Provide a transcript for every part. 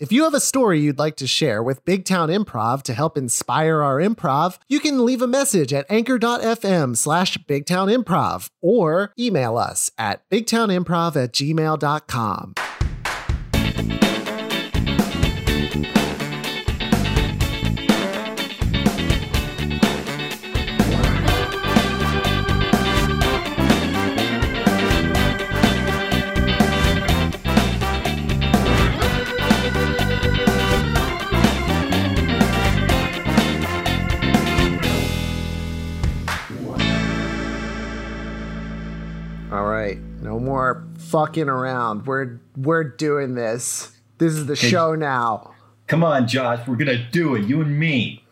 If you have a story you'd like to share with Big Town Improv to help inspire our improv, you can leave a message at anchor.fm slash bigtownimprov or email us at bigtownimprov at gmail.com. more fucking around. We're we're doing this. This is the show now. Come on, Josh, we're gonna do it, you and me.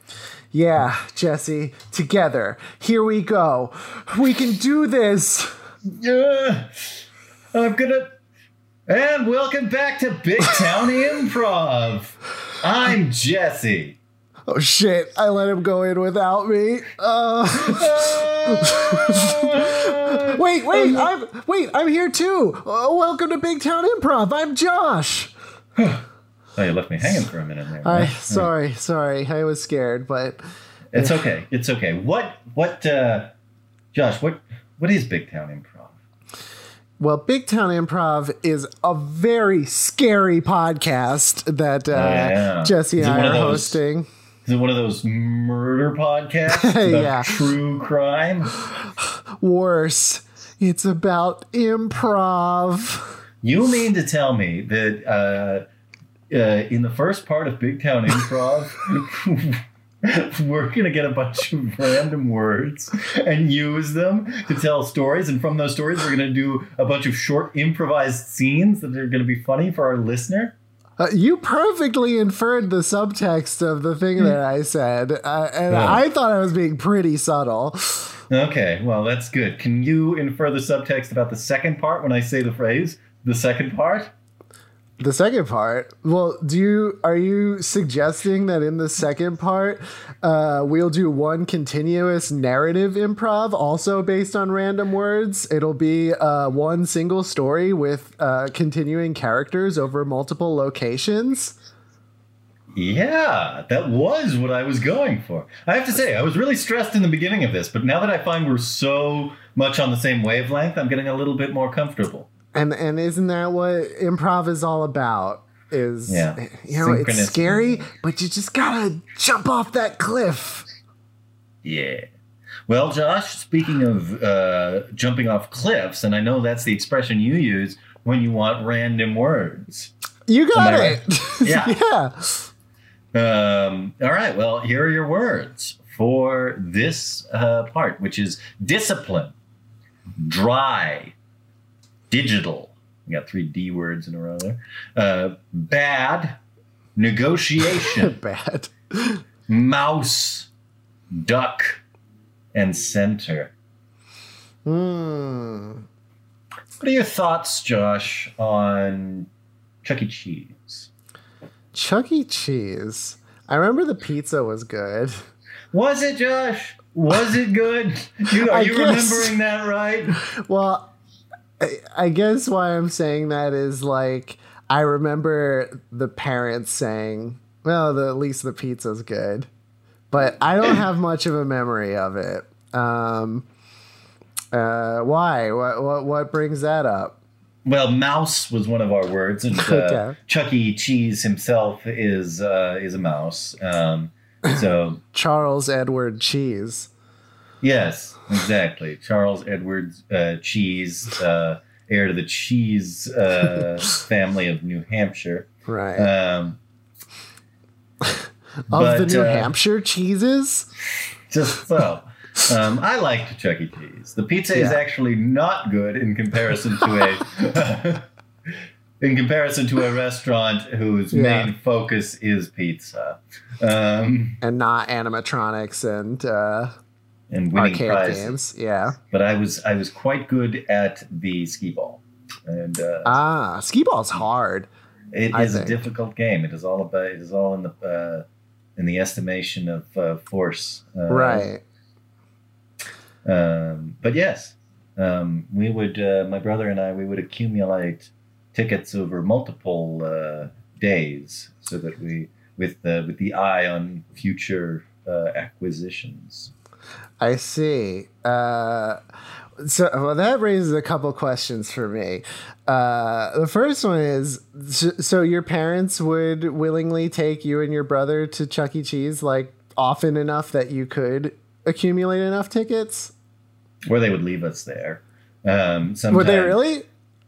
Yeah, Jesse, together. Here we go. We can do this. Yeah, I'm gonna. And welcome back to Big Town Improv. I'm Jesse. Oh shit, I let him go in without me. Uh, wait, wait, I'm wait, I'm here too. Uh, welcome to Big Town Improv. I'm Josh. Oh, you left me hanging for a minute there. I sorry, sorry. I was scared, but It's okay. It's okay. What? What? uh Josh, what? What is Big Town Improv? well, Big Town Improv is a very scary podcast that uh, yeah. Jesse and I are hosting. Is it one of those murder podcasts Yeah. true crime? Worse, it's about improv. You mean to tell me that uh, uh, in the first part of Big Town Improv, we're going to get a bunch of random words and use them to tell stories, and from those stories, we're going to do a bunch of short improvised scenes that are going to be funny for our listener. Uh, you perfectly inferred the subtext of the thing that I said, uh, and Yeah. I thought I was being pretty subtle. Okay, well, that's good. Can you infer the subtext about the second part when I say the phrase? The second part? The second part, well, do you are you suggesting that in the second part, uh, we'll do one continuous narrative improv, also based on random words? It'll be uh, one single story with uh, continuing characters over multiple locations. Yeah, that was what I was going for. I have to say, I was really stressed in the beginning of this, but now that I find we're so much on the same wavelength, I'm getting a little bit more comfortable. And and isn't that what improv is all about? Is Yeah. you know it's scary, but you just gotta jump off that cliff. Yeah. Well, Josh, speaking of uh, jumping off cliffs, and I know that's the expression you use when you want random words. You got it. Yeah. yeah. Um, all right, well, here are your words for this uh, part, which is discipline, dry, digital. We got three D words in a row there. Uh, bad, negotiation, Bad. mouse, duck, and center. Hmm. What are your thoughts, Josh, on Chuck E. Cheese? Chuck E. Cheese. I remember the pizza was good. Was it, Josh? Was it good? You, are I you guess. remembering that right? Well, I, I guess why I'm saying that is like I remember the parents saying, "Well, the, at least the pizza's good," but I don't have much of a memory of it. Um, uh, why? What, what? What brings that up? Well, mouse was one of our words, and uh, Okay. Chuck E. Cheese himself is uh, is a mouse. Um, so Charles Edward Cheese. yes, exactly. Charles Edward uh, Cheese, uh, heir to the Cheese uh, family of New Hampshire. Right. Um, of the New uh, Hampshire cheeses? Just so. Um, I liked Chuck E. Cheese. The pizza is actually not good in comparison to a in comparison to a restaurant whose Yeah. main focus is pizza um, And not animatronics and uh, and winning arcade prizes. games. Yeah. But I was I was quite good at the skee ball, and uh, Ah, skee ball's hard. it I is a difficult game. It is all about it is all in the uh, in the estimation of uh, force. Uh, right. Um, but yes, um, we would, uh, my brother and I, we would accumulate tickets over multiple uh, days so that we with the with the eye on future uh, acquisitions. I see. Uh, so well, that raises a couple questions for me. Uh, the first one is: so, so your parents would willingly take you and your brother to Chuck E. Cheese, like often enough that you could accumulate enough tickets? Or they would leave us there. Um, Were they really?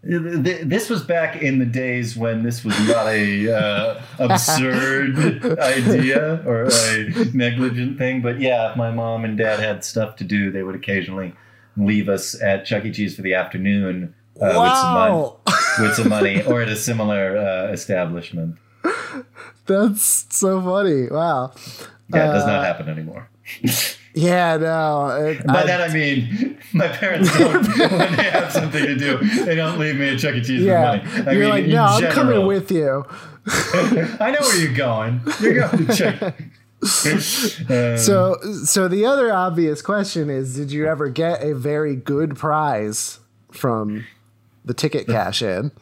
This was back in the days when this was not a uh, absurd idea or a negligent thing. But yeah, if my mom and dad had stuff to do, they would occasionally leave us at Chuck E. Cheese for the afternoon uh, Wow. with, some mon- with some money or at a similar uh, establishment. That's so funny. Wow. Yeah, it does Uh, not happen anymore. Yeah, no. it- By I- that I mean, my parents don't, when they have something to do, they don't leave me at Chuck E. Cheese yeah. with money. I You're mean, like, no, I'm coming with you. I know where you're going. You're going to Chuck. Um, So, so the other obvious question is: Did you ever get a very good prize from the ticket cash in?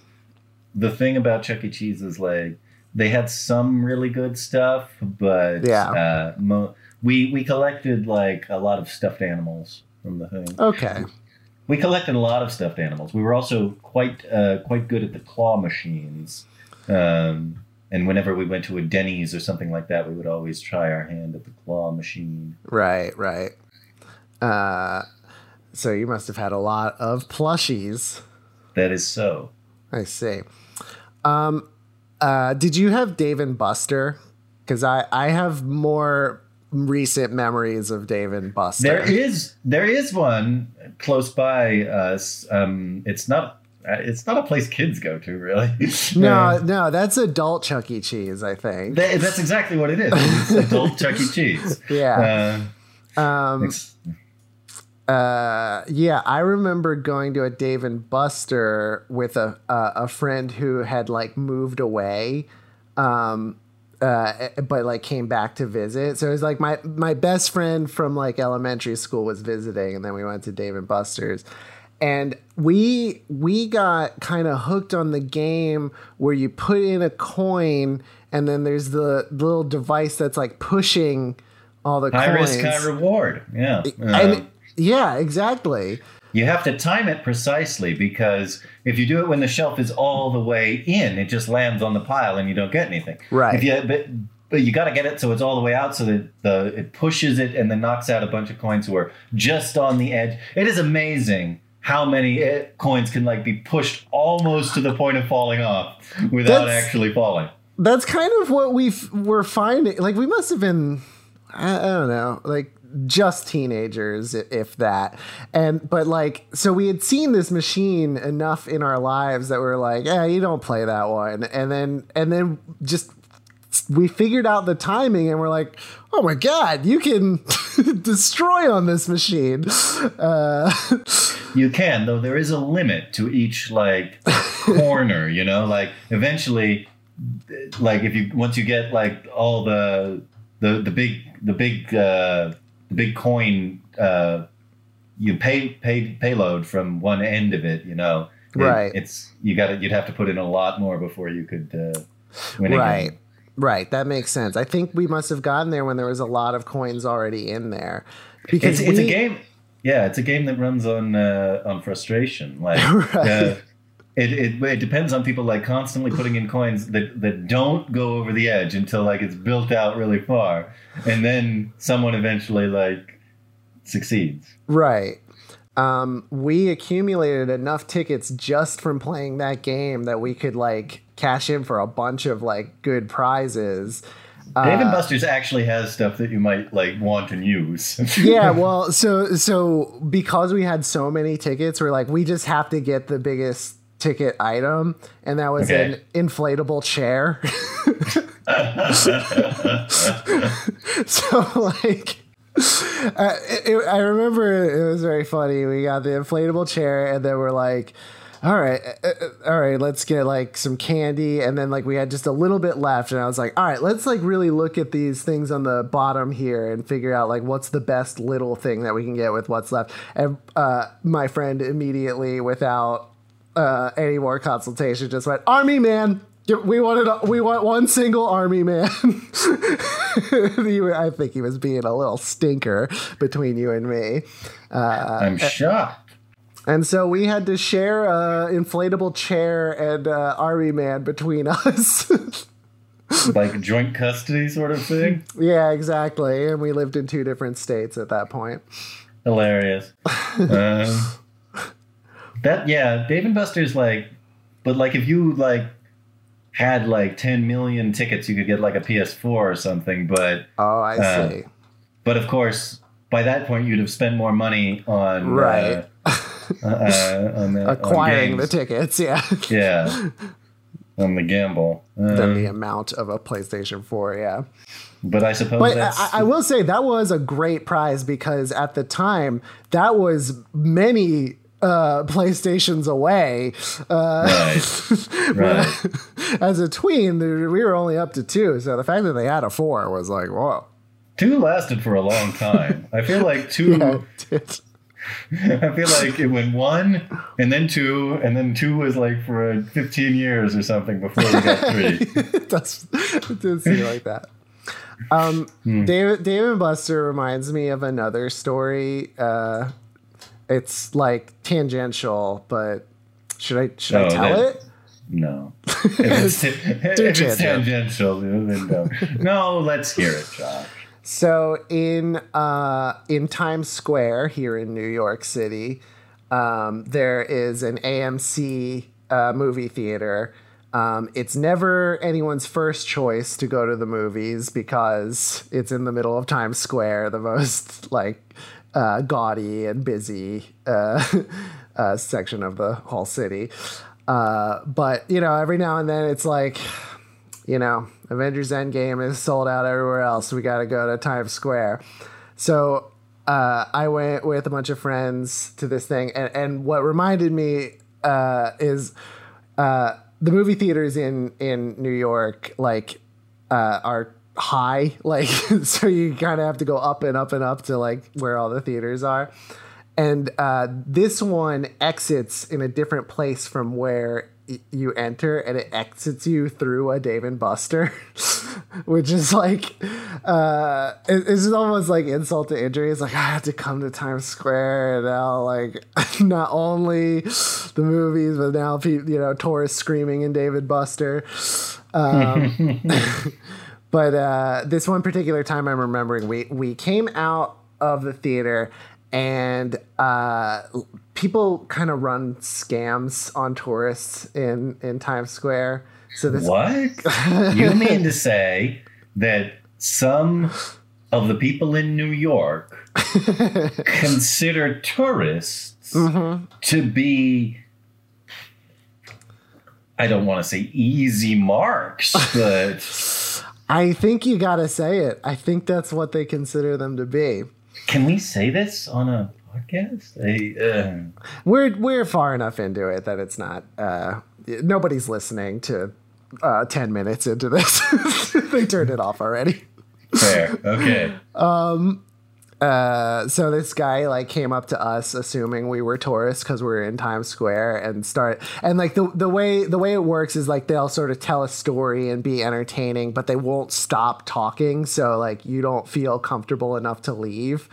the thing about Chuck E. Cheese is like they had some really good stuff, but Yeah. uh, mo- we we collected like a lot of stuffed animals from the thing. Okay, We collected a lot of stuffed animals. We were also quite uh, quite good at the claw machines. Um, and whenever we went to a Denny's or something like that, we would always try our hand at the claw machine. right, right. Uh, so you must have had a lot of plushies. That is so. I see. Um, uh, did you have Dave and Buster? Because I I have more recent memories of Dave and Buster. There is there is one close by us. Um, it's not uh, it's not a place kids go to really. no, Uh, no, that's adult Chuck E. Cheese. I think. that- that's exactly what it is. It's adult Chuck E. Cheese. yeah. Uh, Um, Uh, yeah, I remember going to a Dave and Buster with a uh, a friend who had like moved away, um, uh, but like came back to visit. So it was like my my best friend from like elementary school was visiting, and then we went to Dave and Buster's. And we we got kind of hooked on the game where you put in a coin, and then there's the little device that's like pushing all the high coins. risk, high reward. Yeah. Uh, And yeah, exactly. you have to time it precisely because if you do it when the shelf is all the way in, it just lands on the pile and you don't get anything. Right. If you, but, but you got to get it so it's all the way out so that the it pushes it and then knocks out a bunch of coins who are just on the edge. It is amazing how many eh, coins can like be pushed almost to the point of falling off without That's- actually falling. That's kind of what we f- were finding. Like we must have been, I, I don't know, like just teenagers, if that. And but like, so we had seen this machine enough in our lives that we're like, yeah, you don't play that one. And then and then just we figured out the timing and we're like, oh my god, you can destroy on this machine. Uh, You can, though there is a limit to each like corner, you know, like eventually like if you once you get like all the the the big the big uh the big coin uh you pay pay payload from one end of it, you know. it- Right. It's you got to you'd have to put in a lot more before you could uh win right. game. Right, that makes sense. I think we must have gotten there when there was a lot of coins already in there. Because It's, it's a game. Yeah, it's a game that runs on uh, on frustration. Like, Right. uh, it, it it depends on people like constantly putting in coins that that don't go over the edge until like it's built out really far, and then someone eventually like succeeds. Right. Um, we accumulated enough tickets just from playing that game that we could like cash in for a bunch of like good prizes. Dave and Uh, Buster's actually has stuff that you might like want and use. yeah, well, so so because we had so many tickets, we're like, we just have to get the biggest ticket item, and that was Okay. an inflatable chair. so like. Uh, it, it- I remember it was very funny. We got the inflatable chair, and then we're like, "All right, uh, uh, all right, let's get like some candy." And then like we had just a little bit left, and I was like, "All right, let's like really look at these things on the bottom here and figure out like what's the best little thing that we can get with what's left." And uh, my friend immediately, without uh, any more consultation, just went, "Army man." We wanted we want one single army man. I think he was being a little stinker between you and me. Uh, I'm shocked. And so we had to share a inflatable chair and uh, army man between us. like joint custody sort of thing. Yeah, exactly. And we lived in two different states at that point. Hilarious. um, that yeah, Dave and Buster's like, but like if you like had like 10 million tickets, you could get like a PS4 or something. But oh, I uh, see. But of course, by that point, you'd have spent more money on uh, right. Uh, uh, on the, acquiring on the tickets. Yeah. Yeah. on the gamble than the um, amount of a PlayStation 4. Yeah. But I suppose. But I, I, will say that was a great prize because at the time that was many uh, PlayStations away. Uh, right. right. as a tween, we were only up to two, so the fact that they had a four was like, whoa. Two lasted for a long time. I feel like two. yeah, I feel like it went one, and then two, and then two was like for 15 years or something before we got three. it, does, it does seem like that. Um, hmm. David, Dave and Buster reminds me of another story. Uh, it's like tangential, but should I should I tell that, it? No. If it's, if it's tangential, then no. No, let's hear it, Josh. So in uh, in Times Square here in New York City, um, there is an AMC uh, movie theater. Um, it's never anyone's first choice to go to the movies because it's in the middle of Times Square, the most like uh, gaudy and busy uh, uh, section of the whole city. Uh, but you know, every now and then it's like, you know, Avengers Endgame is sold out everywhere else. We got to go to Times Square. So uh, I went with a bunch of friends to this thing, and, and what reminded me uh, is the movie theaters in in New York, like, are high, like, so you kind of have to go up and up and up to like where all the theaters are. And uh, this one exits in a different place from where you enter and it exits you through a Dave and Buster, which is like, uh, it, it's almost like insult to injury. It's like, I have to come to Times Square and now, like, not only the movies, but now, you know, tourists screaming in Dave and Buster. Um, but uh, this one particular time I'm remembering, we, we came out of the theater and uh, people kind of run scams on tourists in in Times Square. So this what you mean to say that some of the people in New York consider tourists mm-hmm. to be I don't want to say easy marks, but I think you got to say it. I think that's what they consider them to be. Can we say this on a podcast? I, uh... We're we're far enough into it that it's not. Uh, nobody's listening to uh, ten minutes into this. they turned it off already. Fair. Okay. um. Uh, so this guy like came up to us assuming we were tourists because we are in Times Square and start and like the the way the way it works is like they'll sort of tell a story and be entertaining but they won't stop talking so like you don't feel comfortable enough to leave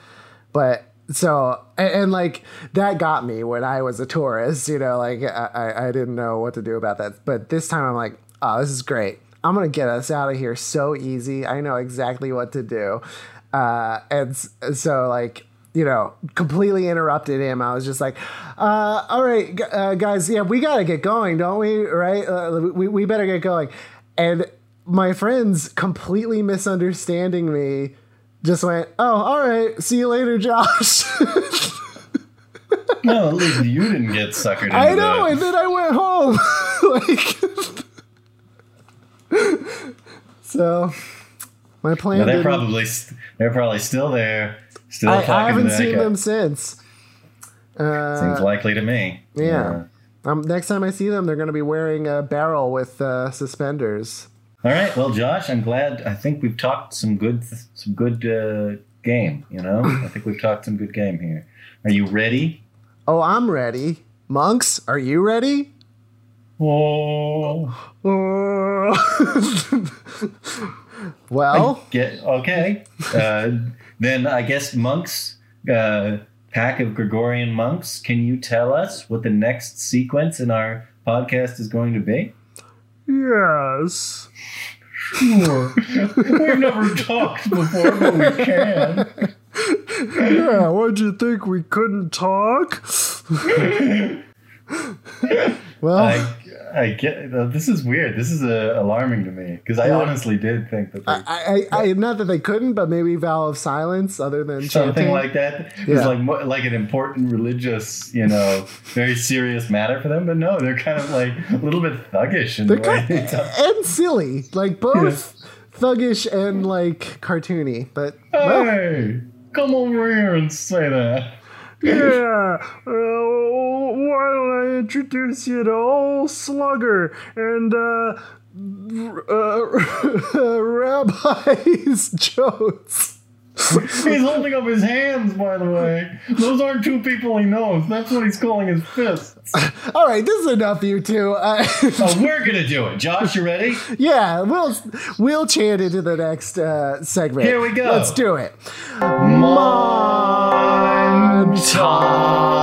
but so and, and, like that got me when I was a tourist. You know, like I, I didn't know what to do about that. But this time I'm like, oh, this is great. I'm gonna get us out of here so easy. I know exactly what to do. Uh, and so like you know, completely interrupted him. I was just like, uh, all right, uh, guys, yeah, we got to get going, don't we? Right? Uh, we, we better get going. And my friends completely misunderstanding me just went, "Oh, all right. See you later, Josh." no, at least you didn't get suckered. I know, that. and then I went home. like, so my plan. No, they're probably they're probably still there. Still, I, I haven't seen guy. them since. Uh, Seems likely to me. Yeah. Um, next time I see them, they're going to be wearing a barrel with uh, suspenders. All right. Well, Josh, I'm glad. I think we've talked some good, some good uh, game. You know, I think we've talked some good game here. Are you ready? Oh, I'm ready. Monks, are you ready? Oh. well, Get okay. Uh, then I guess monks, uh, pack of Gregorian monks. Can you tell us what the next sequence in our podcast is going to be? yes. Sure. We've never talked before, but we can. Yeah, what'd you think we couldn't talk? well, I, I get this is weird. This is uh, alarming to me because I Yeah. honestly did think that they, I, I, I, not that they couldn't, but maybe vow of silence other than something chanting. like that Yeah. was like like an important religious, you know, very serious matter for them. But no, they're kind of like a little bit thuggish in They're the way kind and silly, like both thuggish and like cartoony. But well, Hey, come over here and say that. Yeah. Uh, why don't I introduce you to old Slugger and uh, uh, Rabbi's Jones? He's holding up his hands, by the way. Those aren't two people he knows. That's what he's calling his fists. All right, this is enough, you two. Uh, Oh, we're gonna do it. Josh, you ready? yeah, we'll we'll chant into the next uh, segment. Here we go. Let's do it. Montage.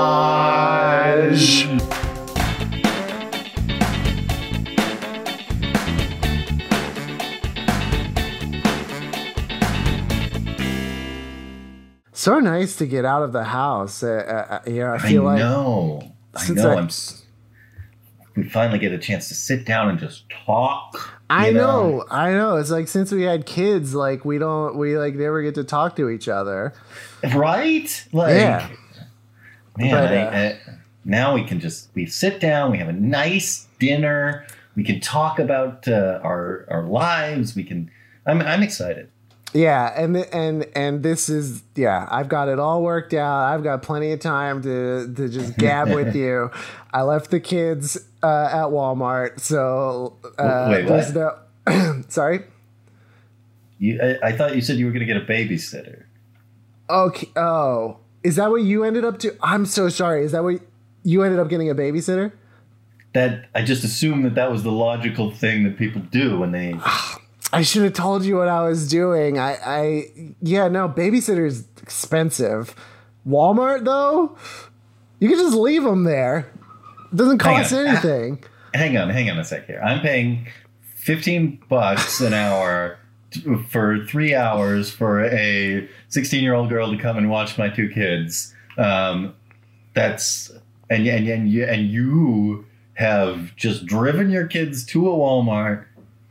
So nice to get out of the house. Uh, uh, you know, I I feel like know. I Since know. I- I, am s- we finally get a chance to sit down and just talk. I you know, I know. It's like since we had kids, like we don't, we like never get to talk to each other. right? Like, Yeah. man. But, I, uh, uh, now we can just we sit down. We have a nice dinner. We can talk about uh, our our lives. We can. I'm I'm excited. Yeah, and and and this is yeah. I've got it all worked out. I've got plenty of time to to just gab with you. I left the kids uh, at Walmart, so uh, Wait, there's no. sorry. You, I, I thought you said you were going to get a babysitter. Okay. Oh, is that what you ended up to? I'm so sorry. Is that what you ended up getting a babysitter? That I just assumed that that was the logical thing that people do when they. I should have told you what I was doing. I, I, yeah, no, babysitter's expensive. Walmart though, you can just leave them there. It doesn't cost on. anything. hang on, hang on a sec here. I'm paying 15 bucks an hour for three hours for a 16 year old girl to come and watch my two kids. Um, that's and and and you and you have just driven your kids to a Walmart,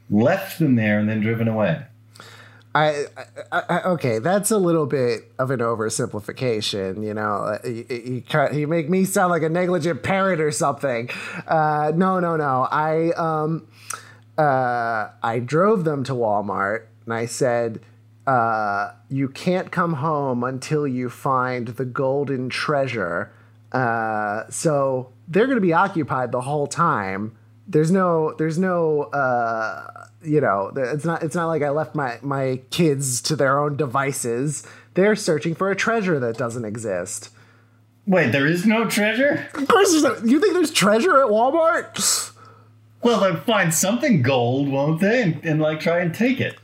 left them there, and then driven away. I, I, I okay, that's a little bit of an oversimplification. You know, Uh, you, you, you make me sound like a negligent parent or something. Uh, no, no, no. I um, uh, I drove them to Walmart and I said, uh, "You can't come home until you find the golden treasure." Uh, so they're going to be occupied the whole time. There's no, there's no, uh, you know, it's not, it's not like I left my my kids to their own devices. They're searching for a treasure that doesn't exist. Wait, there is no treasure? Of course, there's no, you think there's treasure at Walmart? Well, they'll find something gold, won't they? And, and like try and take it.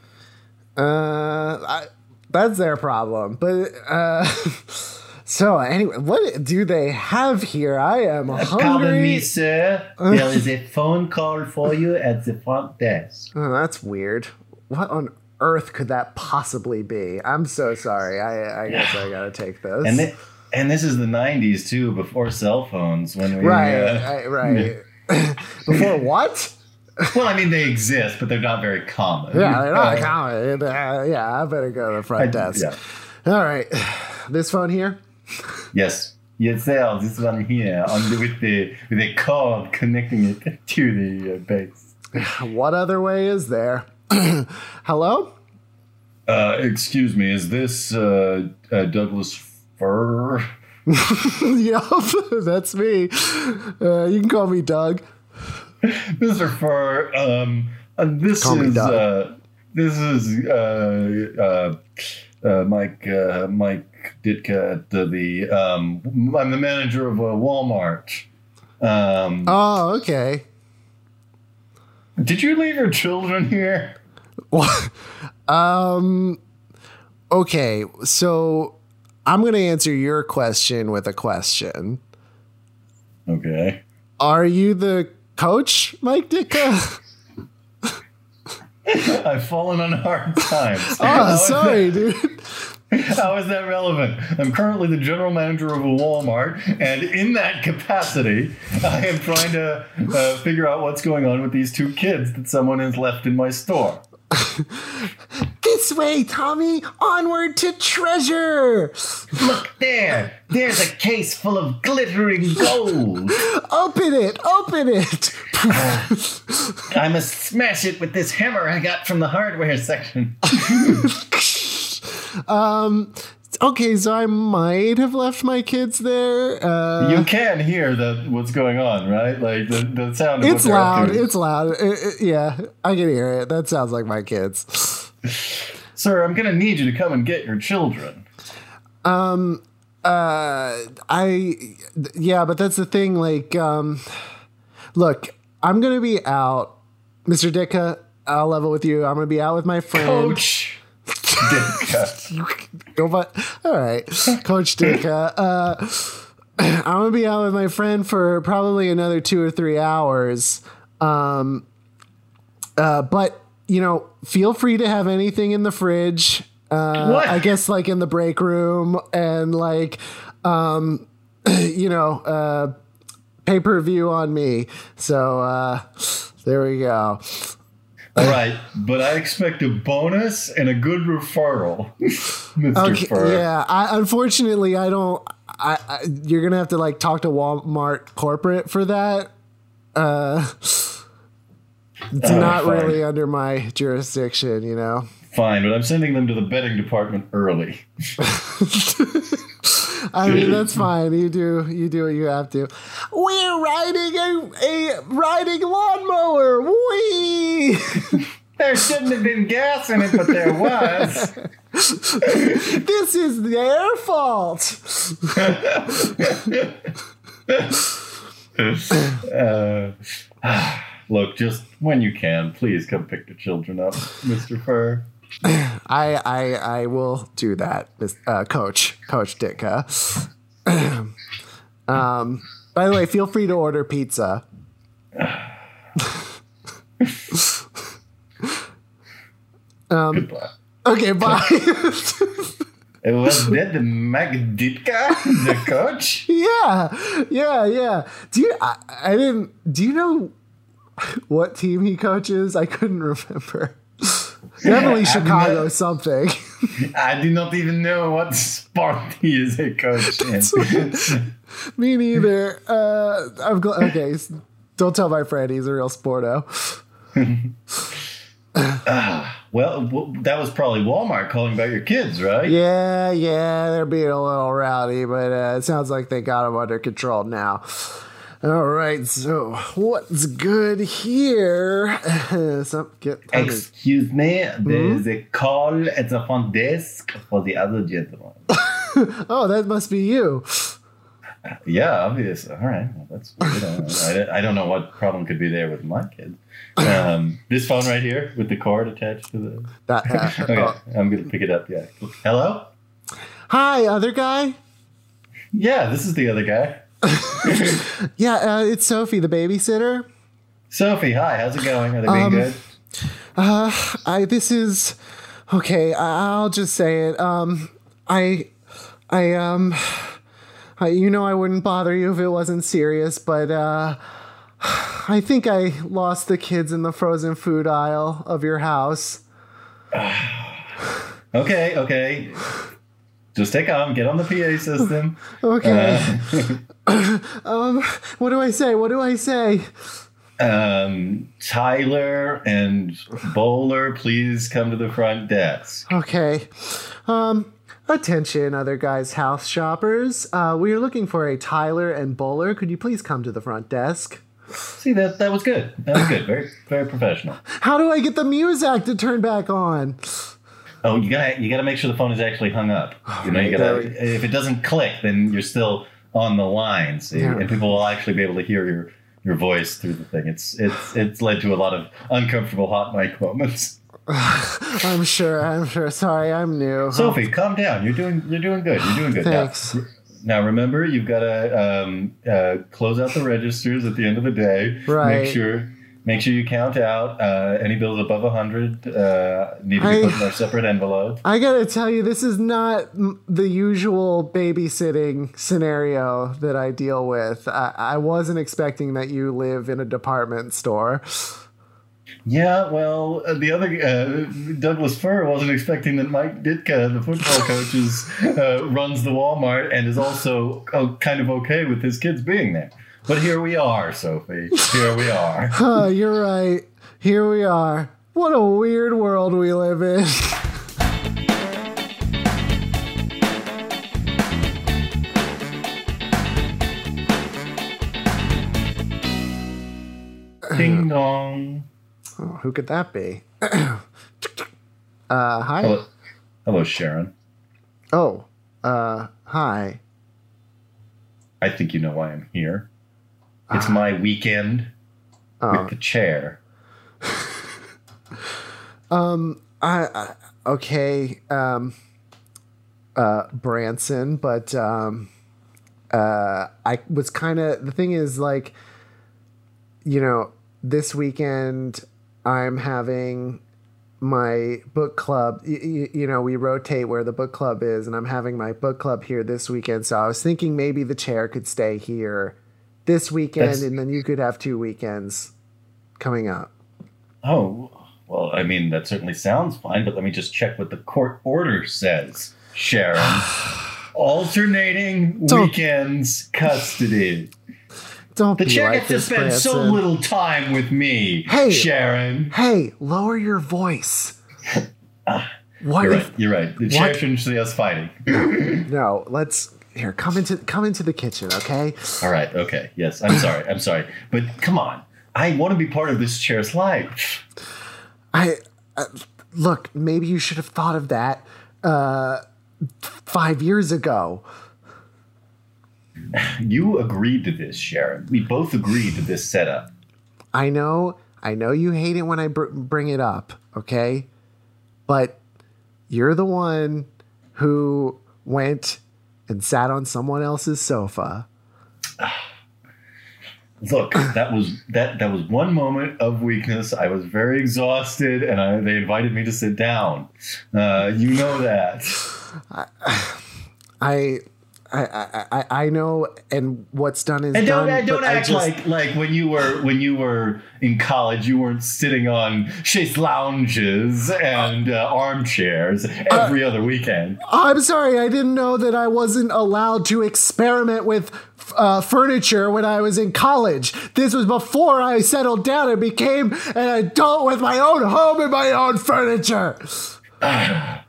Uh, I, that's their problem. But uh, so anyway, what do they have here? I am hungry. Pardon me, sir. There is a phone call for you at the front desk. Oh, that's weird. What on earth could that possibly be? I'm so sorry. I, I guess I gotta take this. And and this is the '90s too, before cell phones. When we right, uh, right, right. Before what? well, I mean they exist, but they're not very common. Yeah, they're not Uh, common. Uh, yeah, I better go to the I- front desk. yeah. All right, this phone here. Yes. Yes, sir. This one here, on the, with the with a cord connecting it to the uh, base. What other way is there? Hello? Uh, excuse me. Is this uh, uh, Douglas Fur? yep, that's me. Uh, you can call me Doug. Mr. Fur, um, uh, this is uh, this is uh, uh, uh, Mike uh, Mike Ditka the, the um, I'm the manager of uh, Walmart. Um, Oh, okay. Did you leave your children here? um. Okay, so I'm going to answer your question with a question. Okay. Are you the coach, Mike Ditka? I've fallen on hard times. Oh, sorry, dude. How is that relevant? I'm currently the general manager of a Walmart, and in that capacity, I am trying to uh, figure out what's going on with these two kids that someone has left in my store. This way, Tommy. Onward to treasure. Look there! There's a case full of glittering gold. Open it. Open it. I must smash it with this hammer I got from the hardware section. um. Okay, so I might have left my kids there. Uh, You can hear the what's going on, right? Like the, the sound. Of it's loud. It's loud. It- it- yeah, I can hear it. That sounds like my kids. Sir, I'm gonna need you to come and get your children. Um. Uh. I. Yeah, but that's the thing. Like. Um. Look, I'm gonna be out, Mr. Ditka. I'll level with you. I'm gonna be out with my friend. Coach. Ditka. Go but all right, Coach Ditka. Uh, I'm gonna be out with my friend for probably another two or three hours. Um, uh, but you know, feel free to have anything in the fridge. Uh, What? I guess like in the break room and like, um, you know, uh, pay per view on me. So uh, there we go. All right, but I expect a bonus and a good referral, Mr. Okay, Fur. yeah. I, unfortunately, I don't. I, I you're gonna have to like talk to Walmart corporate for that. Uh, it's Oh, not fine. really under my jurisdiction, you know. Fine, but I'm sending them to the betting department early. I mean, that's fine. You do you do what you have to. We're riding a, a riding lawnmower. Wee! There shouldn't have been gas in it, but there was. this is their fault. Uh, look, just when you can, please come pick the children up, Mr. Fur. I I I will do that, uh, Coach Coach Ditka. um, by the way, feel free to order pizza. um, okay, bye. It was that the Mike Ditka, the coach? yeah, yeah, yeah. Do you? I, I didn't. Do you know what team he coaches? I couldn't remember. Definitely Chicago something. I do not even know what sport he is a coach in. Me neither. Uh, I'm glad. Okay, don't tell my friend he's a real sporto. well, w- that was probably Walmart calling about your kids, right? Yeah, yeah, they're being a little rowdy, but uh, it sounds like they got them under control now. All right, so what's good here? Some, get, tell me. Excuse me, there's a call at the front desk for the other gentleman. oh, that must be you. Yeah, obviously. All right, well, that's weird. I, don't- I don't know what problem could be there with my kid. Um, this phone right here with the cord attached to the. That, uh, Okay, oh. I'm gonna pick it up. Yeah. Hello. Hi, other guy. Yeah, this is the other guy. Yeah, uh, it's Sophie, the babysitter. Sophie, hi. How's it going? Are they being Um, good? Uh, I this is okay. I'll just say it. Um, I, I um, I, you know I wouldn't bother you if it wasn't serious, but uh, I think I lost the kids in the frozen food aisle of your house. Okay, okay. Just take on. Get on the PA system. Okay. Uh, um, what do I say? What do I say? um, Tyler and Bowler, please come to the front desk. Okay. Um, attention, other guys' house shoppers. Uh, we are looking for a Tyler and Bowler. Could you please come to the front desk? See that that was good. That was good. Very very professional. How do I get the Muzak to turn back on? Oh, you gotta you gotta make sure the phone is actually hung up. You know, you gotta if it doesn't click, then you're still on the line. See, Yeah. and people will actually be able to hear your your voice through the thing. It's it's it's led to a lot of uncomfortable hot mic moments. I'm sure. I'm sure. Sorry, I'm new. Sophie, calm down. You're doing you're doing good. You're doing good. Thanks. Now, now remember, you've got to um, uh, close out the registers at the end of the day. Right. Make sure make sure you count out uh, any bills above a hundred. Uh, need to be I- put in their separate envelope. I gotta tell you, this is not m- the usual babysitting scenario that I deal with. I, I wasn't expecting that you live in a department store. Yeah, well, uh, the other uh, Douglas Fur wasn't expecting that Mike Ditka, the football coach, is, uh, runs the Walmart and is also uh, kind of okay with his kids being there. But here we are, Sophie. Here we are. Huh, you're right. Here we are. What a weird world we live in. Ding dong. Oh, who could that be? uh, hi. Hello, hello, Sharon. Oh, uh, hi. I think you know why I'm here. It's my weekend Oh, with the chair. I, I okay, um, uh, Branson, but um, uh, I was kind of the thing is like, you know, this weekend I'm having my book club. Y- y- you know, we rotate where the book club is, and I'm having my book club here this weekend. So I was thinking maybe the chair could stay here this weekend, That's- and then you could have two weekends coming up. Oh, well, I mean, that certainly sounds fine, but let me just check what the court order says, Sharon. Alternating Don't- weekends custody. Don't The chair like gets to spend so little time with me, Hey. Sharon. Hey, lower your voice. Ah, what You're if right. You're right. The chair What? shouldn't see us fighting. no? Let's here. Come into come into the kitchen, okay? All right. Okay. Yes. I'm sorry. I'm sorry. But come on. I want to be part of this chair's life. I uh, look. Maybe you should have thought of that uh, five years ago. You agreed to this, Sharon. We both agreed to this setup. I know. I know you hate it when I br- bring it up, okay? But you're the one who went and sat on someone else's sofa. Look, that was that that was one moment of weakness. I was very exhausted, and I, they invited me to sit down. Uh, you know that. I. I, I, I I know, and what's done is And don't done. don't but I act just- like like when you were when you were in college, you weren't sitting on chaise lounges and uh, armchairs every other weekend. I'm sorry, I didn't know that I wasn't allowed to experiment with uh, furniture when I was in college. This was before I settled down and became an adult with my own home and my own furniture.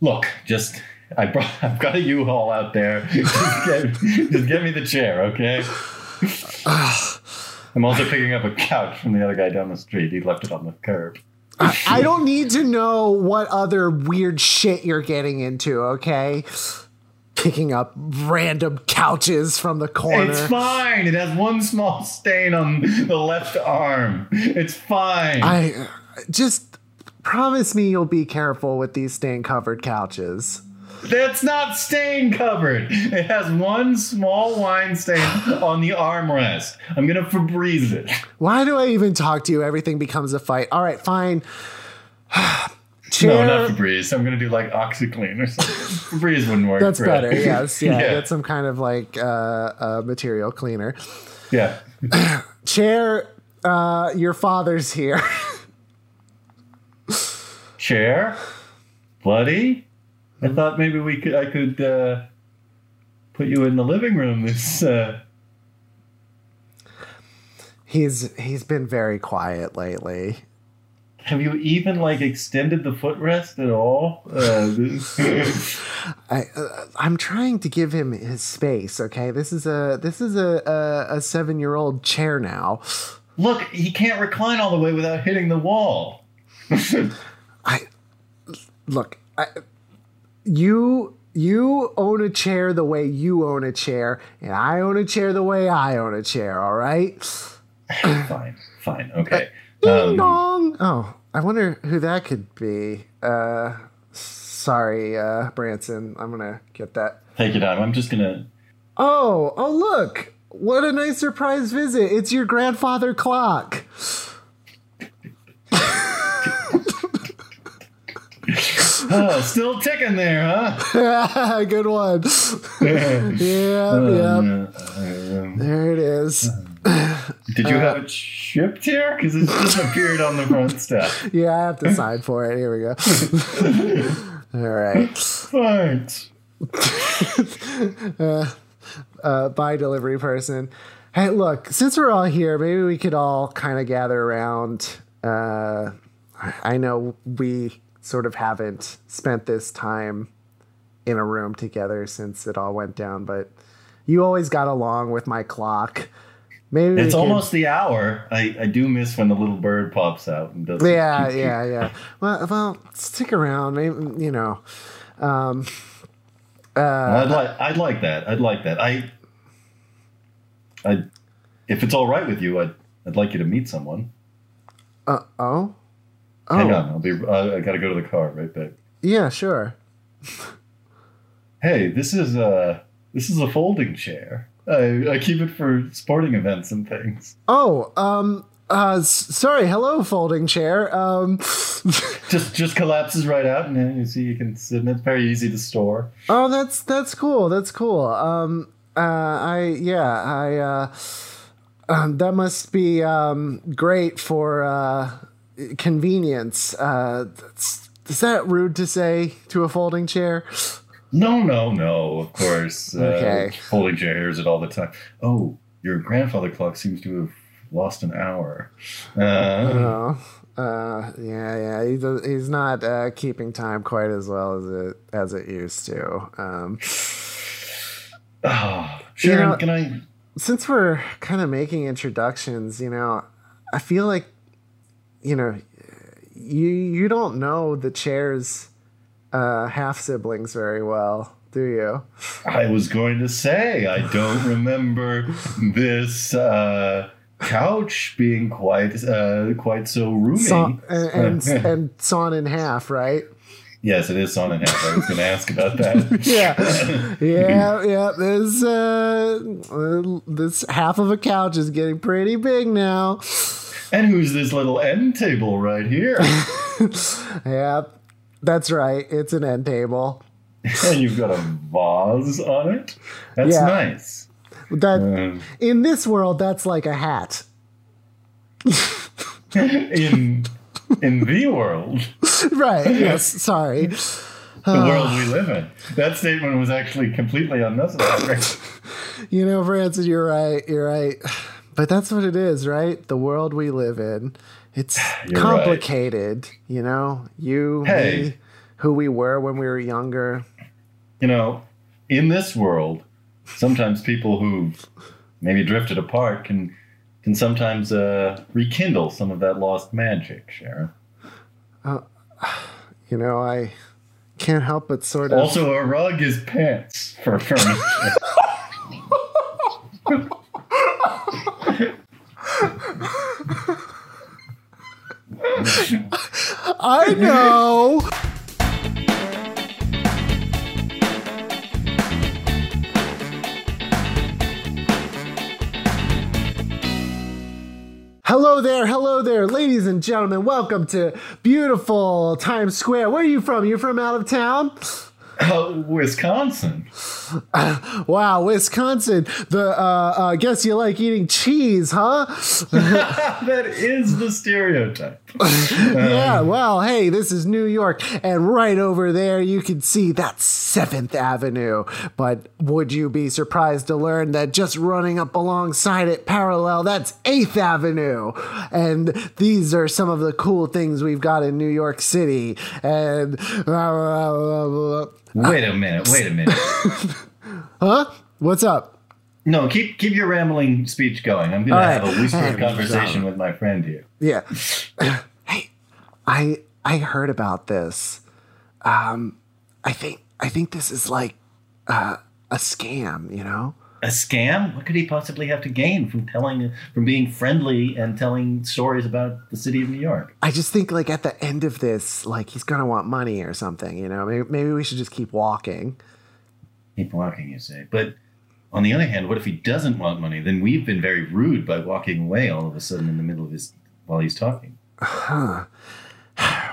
Look, just I brought I've got a U-Haul out there. Just get, just get me the chair, okay? I'm also picking up a couch from the other guy down the street. He left it on the curb. I don't need to know what other weird shit you're getting into, okay? Picking up random couches from the corner. It's fine. It has one small stain on the left arm. It's fine. I just promise me you'll be careful with these stain covered couches. That's not stain covered. It has one small wine stain on the armrest. I'm gonna Febreze it. Why do I even talk to you? Everything becomes a fight. All right, fine. Chair. No, not Febreze. I'm gonna do like OxiClean or something. Febreze wouldn't work. That's better. it. Yes, yeah, yeah. Get some kind of like uh, uh, material cleaner. yeah. Chair. Uh, your father's here. Chair, buddy. I thought maybe we could. I could uh, put you in the living room. This. Uh, he's he's been very quiet lately. have you even like extended the footrest at all? Uh, I uh, I'm trying to give him his space. Okay, this is a this is a a, a seven year old chair now. Look, he can't recline all the way without hitting the wall. I look. I, you you own a chair the way you own a chair, and I own a chair the way I own a chair. All right. fine, fine, okay. Ding Um, dong. Oh, I wonder who that could be. Uh, sorry, uh, Branson. I'm gonna get that. take your time. I'm just gonna. Oh, oh, look! What a nice surprise visit! It's your grandfather clock. Oh, still ticking there, huh? Good one. yeah, yeah. Um, There it is. Did you have it shipped here? Because it just appeared on the front step. Yeah, I have to sign for it. Here we go. All right. Right. uh, by delivery person. Hey, look, since we're all here, maybe we could all kind of gather around. Uh, I know we sort of haven't spent this time in a room together since it all went down, but you always got along with my clock. Maybe It's almost the hour. I, I do miss when the little bird pops out and does. Yeah, yeah, yeah. Well, well, stick around. Maybe you know. Um, uh, I'd like I'd like that. I'd like that. I I if it's all right with you, I'd I'd like you to meet someone. uh, oh, oh, Hang on, I'll be. I, I gotta go to the car. Right back. yeah, sure. Hey, this is a this is a folding chair. I, I keep it for sporting events and things. Oh, um, uh, s- sorry. Hello, folding chair. Um, Just just collapses right out, and then you see you can sit. And it's very easy to store. oh, that's that's cool. That's cool. Um, uh, I yeah, I uh, um, that must be um great for uh convenience. Uh, is that rude to say to a folding chair? No, no, no. Of course. Okay. Uh, folding chair hears it all the time. Oh, your grandfather clock seems to have lost an hour. Uh, Oh, uh, yeah, yeah. He does, he's not uh, keeping time quite as well as it as it used to. Um, oh, Sharon, know- can I? since we're kind of making introductions, you know, I feel like, you know, you you don't know the chair's uh, half siblings very well, do you? I was going to say I don't remember this uh, couch being quite uh, quite so roomy. Saw, and, and and sawn in half, right? yes, it is sawn in half. I was going to ask about that. Yeah, yeah, yeah. This uh, uh, this half of a couch is getting pretty big now. And who's this little end table right here? Yeah, that's right. It's an end table. and you've got a vase on it. That's Yeah. nice. That Um, in this world, that's like a hat. in in the world, Right. Yes. Sorry. the world we live in. That statement was actually completely unnecessary. You know, Francis, you're right. You're right. But that's what it is, right? The world we live in. It's You're complicated. You know, you, Hey. me, who we were when we were younger. you know, in this world, sometimes people who maybe drifted apart can can sometimes uh, rekindle some of that lost magic, Sharon. You know, I can't help but sort of. Also, a rug is pants for furniture. I know. Hello there, hello there, ladies and gentlemen. Welcome to beautiful Times Square. Where are you from? You're from out of town? Oh, Wisconsin. Wow, Wisconsin. The uh, uh, guess you like eating cheese, huh? that is the stereotype. yeah, well, hey, this is New York, and right over there you can see that Seventh Avenue. But would you be surprised to learn that just running up alongside it, parallel, that's Eighth Avenue? And these are some of the cool things we've got in New York City. And Wait a minute. Wait a minute. huh? What's up? No, keep keep your rambling speech going. I'm going All to right. have a whispered conversation with my friend here. Yeah. hey, I I heard about this. Um, I think I think this is like uh, a scam, you know? A scam? What could he possibly have to gain from telling, from being friendly and telling stories about the city of New York? I just think like at the end of this, like he's gonna want money or something, you know? Maybe, maybe we should just keep walking. Keep walking, you say. But on the other hand, what if he doesn't want money? Then we've been very rude by walking away all of a sudden in the middle of his while he's talking.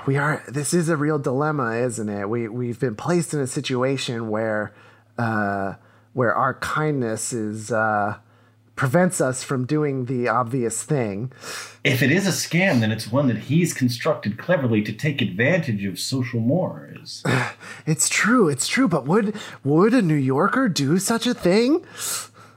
we are this is a real dilemma isn't it we we've been placed in a situation where uh where our kindness is uh prevents us from doing the obvious thing If it is a scam, then it's one that he's constructed cleverly to take advantage of social mores. it's true it's true but would would a new yorker do such a thing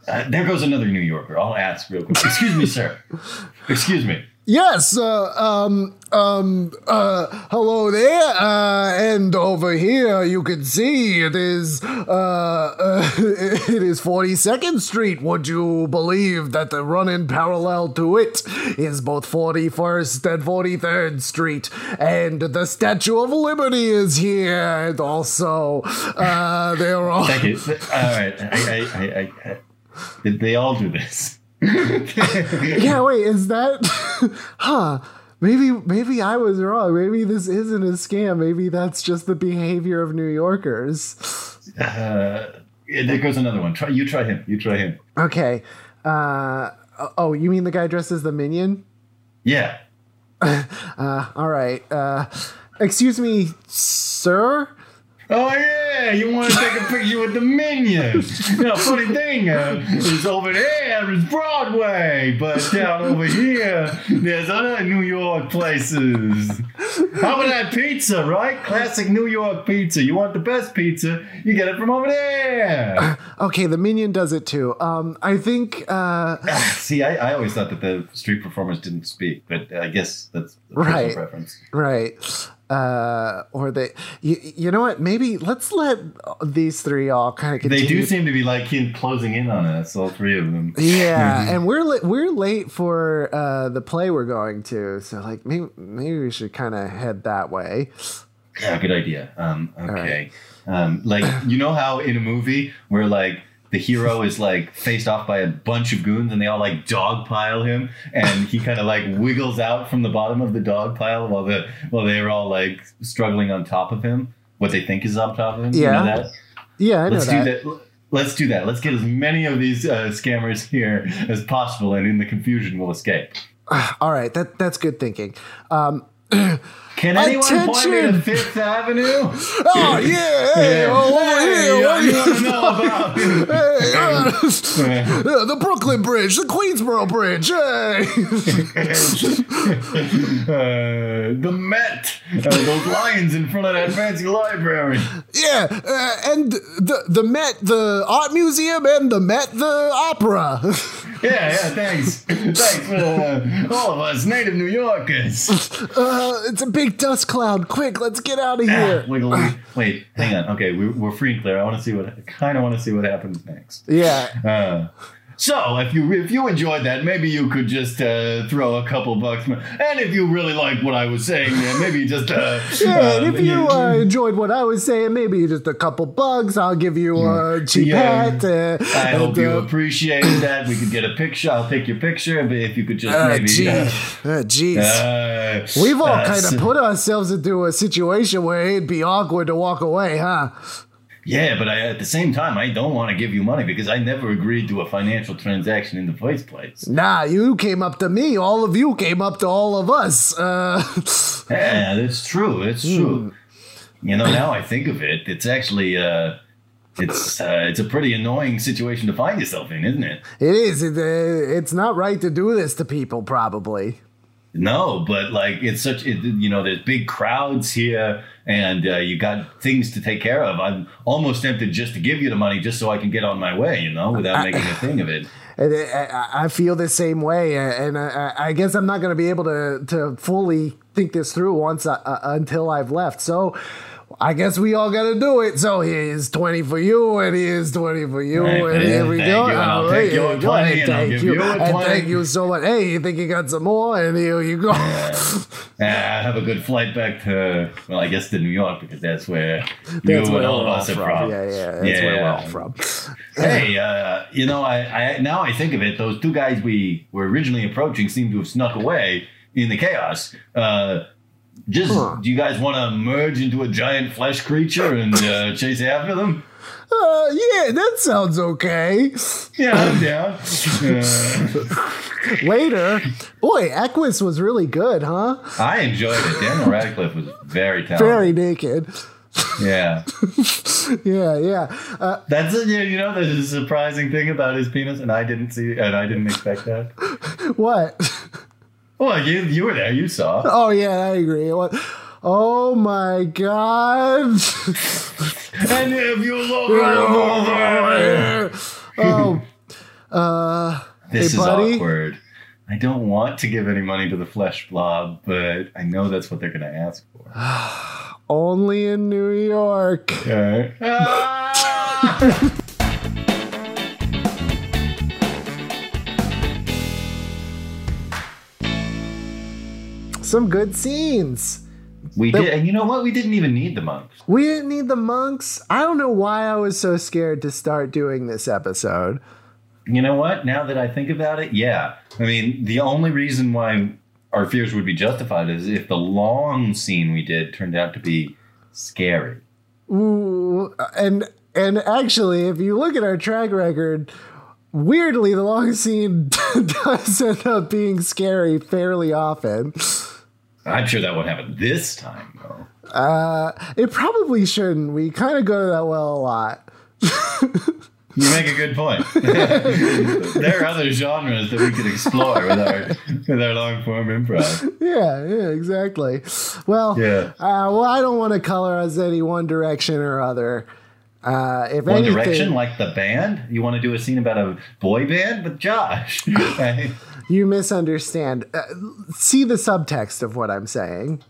Uh, there goes another New Yorker. I'll ask real quick. Excuse me, sir. Excuse me. Yes, uh, um, um, uh, hello there, uh, and over here you can see it is, uh, uh it is 42nd Street. Would you believe that the running parallel to it is both 41st and 43rd Street, and the Statue of Liberty is here, and also, uh, there are. Thank you. All right. I, I, I, they all do this. yeah, wait, is that, huh? Maybe maybe I was wrong. Maybe this isn't a scam. Maybe that's just the behavior of New Yorkers. Uh, there goes another one. Try you. Try him. You try him. Okay. Uh, oh, you mean the guy dressed as the minion? Yeah. Uh, all right. Uh, excuse me, sir. Oh yeah, you want to take a picture with the minion? You know, funny thing uh, is over there is Broadway, but down over here there's other New York places. How about that pizza, right? Classic New York pizza. You want the best pizza? You get it from over there. Okay, the minion does it too. Um, I think. Uh, See, I, I always thought that the street performers didn't speak, but I guess that's a personal Right. preference. right. Uh, or they. You, you know what? Maybe let's let these three all kind of They do seem to be like in- closing in on us, all three of them. Yeah, and we're li- we're late for uh, the play we're going to, so like maybe maybe we should kind of head that way. Yeah, good idea. Um, okay. Um, like you know how in a movie where like the hero is like faced off by a bunch of goons and they all like dogpile him and he kind of like wiggles out from the bottom of the dog pile while the while they're all like struggling on top of him. What they think is on top of him. You know Yeah. that? Yeah, I Let's that. do that. Let's do that. Let's get as many of these uh, scammers here as possible, and in the confusion, we'll escape. All right, that that's good thinking. Um, Can anyone point me to Fifth Avenue? oh yeah, hey, Yeah. over Hey, here, what do you- know about the Brooklyn Bridge, the Queensboro Bridge. Hey. uh, the Met, uh, those lions in front of that fancy library. yeah, uh, and the the Met, the art museum, and the Met, the opera. Yeah, yeah, thanks. Thanks for uh, all of us native New Yorkers. Uh, it's a big dust cloud. Quick, let's get out of here. wait, wait, wait, hang on. Okay, we're, we're free and clear. I want to see what, I kind of want to see what happens next. Yeah. Uh, so if you if you enjoyed that, maybe you could just uh, throw a couple bucks. And if you really like what I was saying, then maybe just uh, Yeah, uh, and if you uh, enjoyed what I was saying, maybe just a couple bucks. I'll give you a cheap Yeah. hat. Uh, I hope and, you appreciated that. We could get a picture. I'll take your picture, but if you could just maybe. jeez. uh, We've all kind of put ourselves into a situation where it'd be awkward to walk away, huh? Yeah, but I, at the same time, I don't want to give you money because I never agreed to a financial transaction in the first place. Nah, you came up to me. All of you came up to all of us. Uh, Yeah, that's true. It's Hmm. true. You know, now I think of it, it's actually uh, it's uh, it's a pretty annoying situation to find yourself in, isn't it? it is. It, uh, it's not right to do this to people, probably. No, but like it's such it, you know, there's big crowds here, and uh, you got things to take care of. I'm almost tempted just to give you the money just so I can get on my way, you know, without making a thing of it. And I, feel the same way, and I, I guess I'm not going to be able to to fully think this through once uh, until I've left. So, I guess we all got to do it. So here's 20 for you, and here's 20 for you, Right, and here we go. and I'll All take your you go, 20, and and I'll thank give you, you and thank you so much. Hey, you think you got some more? And here you go. Ah, have a good flight back to, well, I guess to New York because that's where That's you where and all of us are from. from. Yeah, yeah, that's where we're all Yeah. from. Hey, uh, you know, I, I now I think of it, those two guys we were originally approaching seem to have snuck away in the chaos. Uh, just do you guys want to merge into a giant flesh creature and uh, chase after them? Uh, yeah, that sounds okay. Yeah, I'm down. Uh, Later, boy, Equus was really good, huh? I enjoyed it. Daniel Radcliffe was very talented. Very naked. Yeah, Yeah, yeah. Uh, that's. Yeah, you know, there's a surprising thing about his penis, and I didn't see, and I didn't expect that. what? Well, you you were there, you saw. Oh yeah, I agree. Oh my god. And if you look over oh, uh, This Hey, is buddy. awkward. I don't want to give any money to the flesh blob, but I know that's what they're going to ask for. only in New York. Okay. Ah! Some good scenes. we did, and you know what? We didn't even need the monks. We didn't need the monks. I don't know why I was so scared to start doing this episode. You know what? Now that I think about it, yeah. I mean, the only reason why our fears would be justified is if the long scene we did turned out to be scary. Ooh, and and actually, if you look at our track record, weirdly, the long scene does end up being scary fairly often. I'm sure that won't happen this time, though. Uh, it probably shouldn't. We kind of go to that well a lot. You make a good point. there are other genres that we could explore with our with our long form improv. Yeah, yeah, exactly. Well, Yeah. uh, well, I don't want to color us any one direction or other. Uh, if One anything, Direction, like the band. You want to do a scene about a boy band with Josh? Right? You misunderstand. Uh, see the subtext of what I'm saying.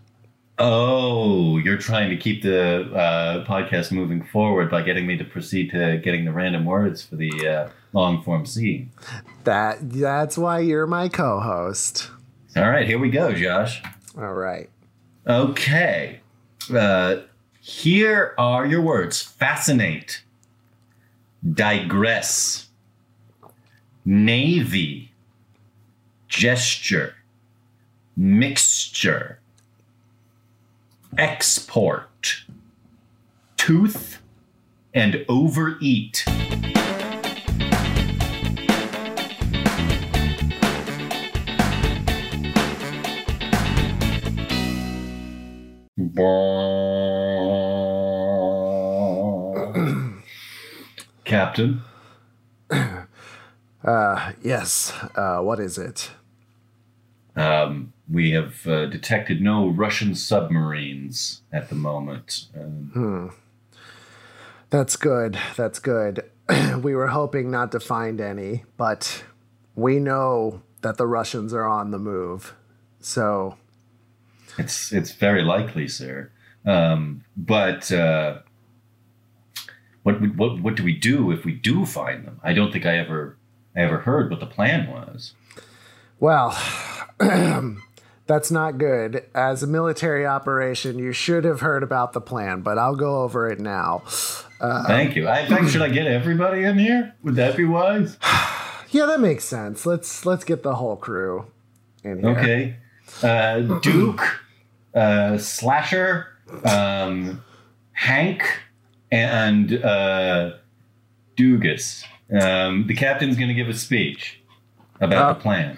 Oh, you're trying to keep the uh, podcast moving forward by getting me to proceed to getting the random words for the uh, long form scene. That that's why you're my co-host. All right, here we go, Josh. All right. Okay. Uh, here are your words fascinate, digress, navy, gesture, mixture, export, tooth, and overeat. Captain, Uh, yes. Uh, what is it? Um, we have uh, detected no Russian submarines at the moment. Um, That's good. That's good. we were hoping not to find any, but we know that the Russians are on the move. So, It's it's very likely, sir. Um, but uh, what what what do we do if we do find them? I don't think I ever I ever heard what the plan was. well, that's not good. As a military operation, you should have heard about the plan, but I'll go over it now. Thank you. I, in fact, should I get everybody in here? Would that be wise? Yeah, that makes sense. Let's let's get the whole crew in here. Okay. Uh, Duke, uh, Slasher, um, Hank, and uh, Dugas. Um, the captain's going to give a speech about Oh. the plan.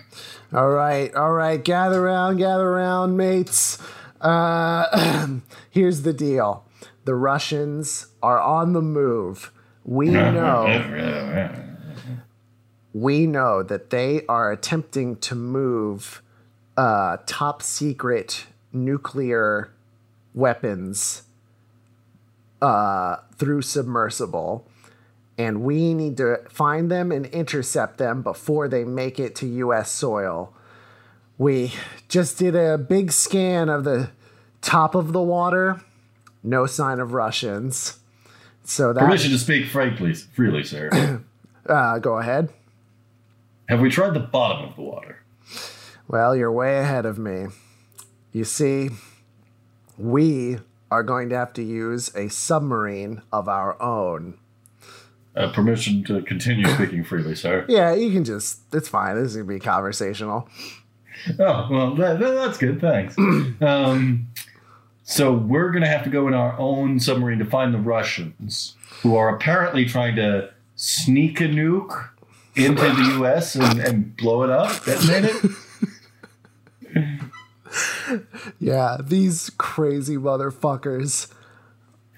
All right, all right. Gather around, gather around, mates. Uh, here's the deal: the Russians are on the move. We know, we know that they are attempting to move uh, top secret nuclear weapons uh, through submersible. And we need to find them and intercept them before they make it to US soil. We just did a big scan of the top of the water no sign of Russians. So that Permission to speak frankly, freely, sir. uh, go ahead. Have we tried the bottom of the water? Well, you're way ahead of me. You see, we are going to have to use a submarine of our own. Uh, permission to continue speaking freely, sir. Yeah, you can just, it's fine. This is going to be conversational. Oh, well, that, that- that's good. Thanks. um, so we're going to have to go in our own submarine to find the Russians, who are apparently trying to sneak a nuke into the U.S. and, and blow it up, detonate it. Yeah, these crazy motherfuckers.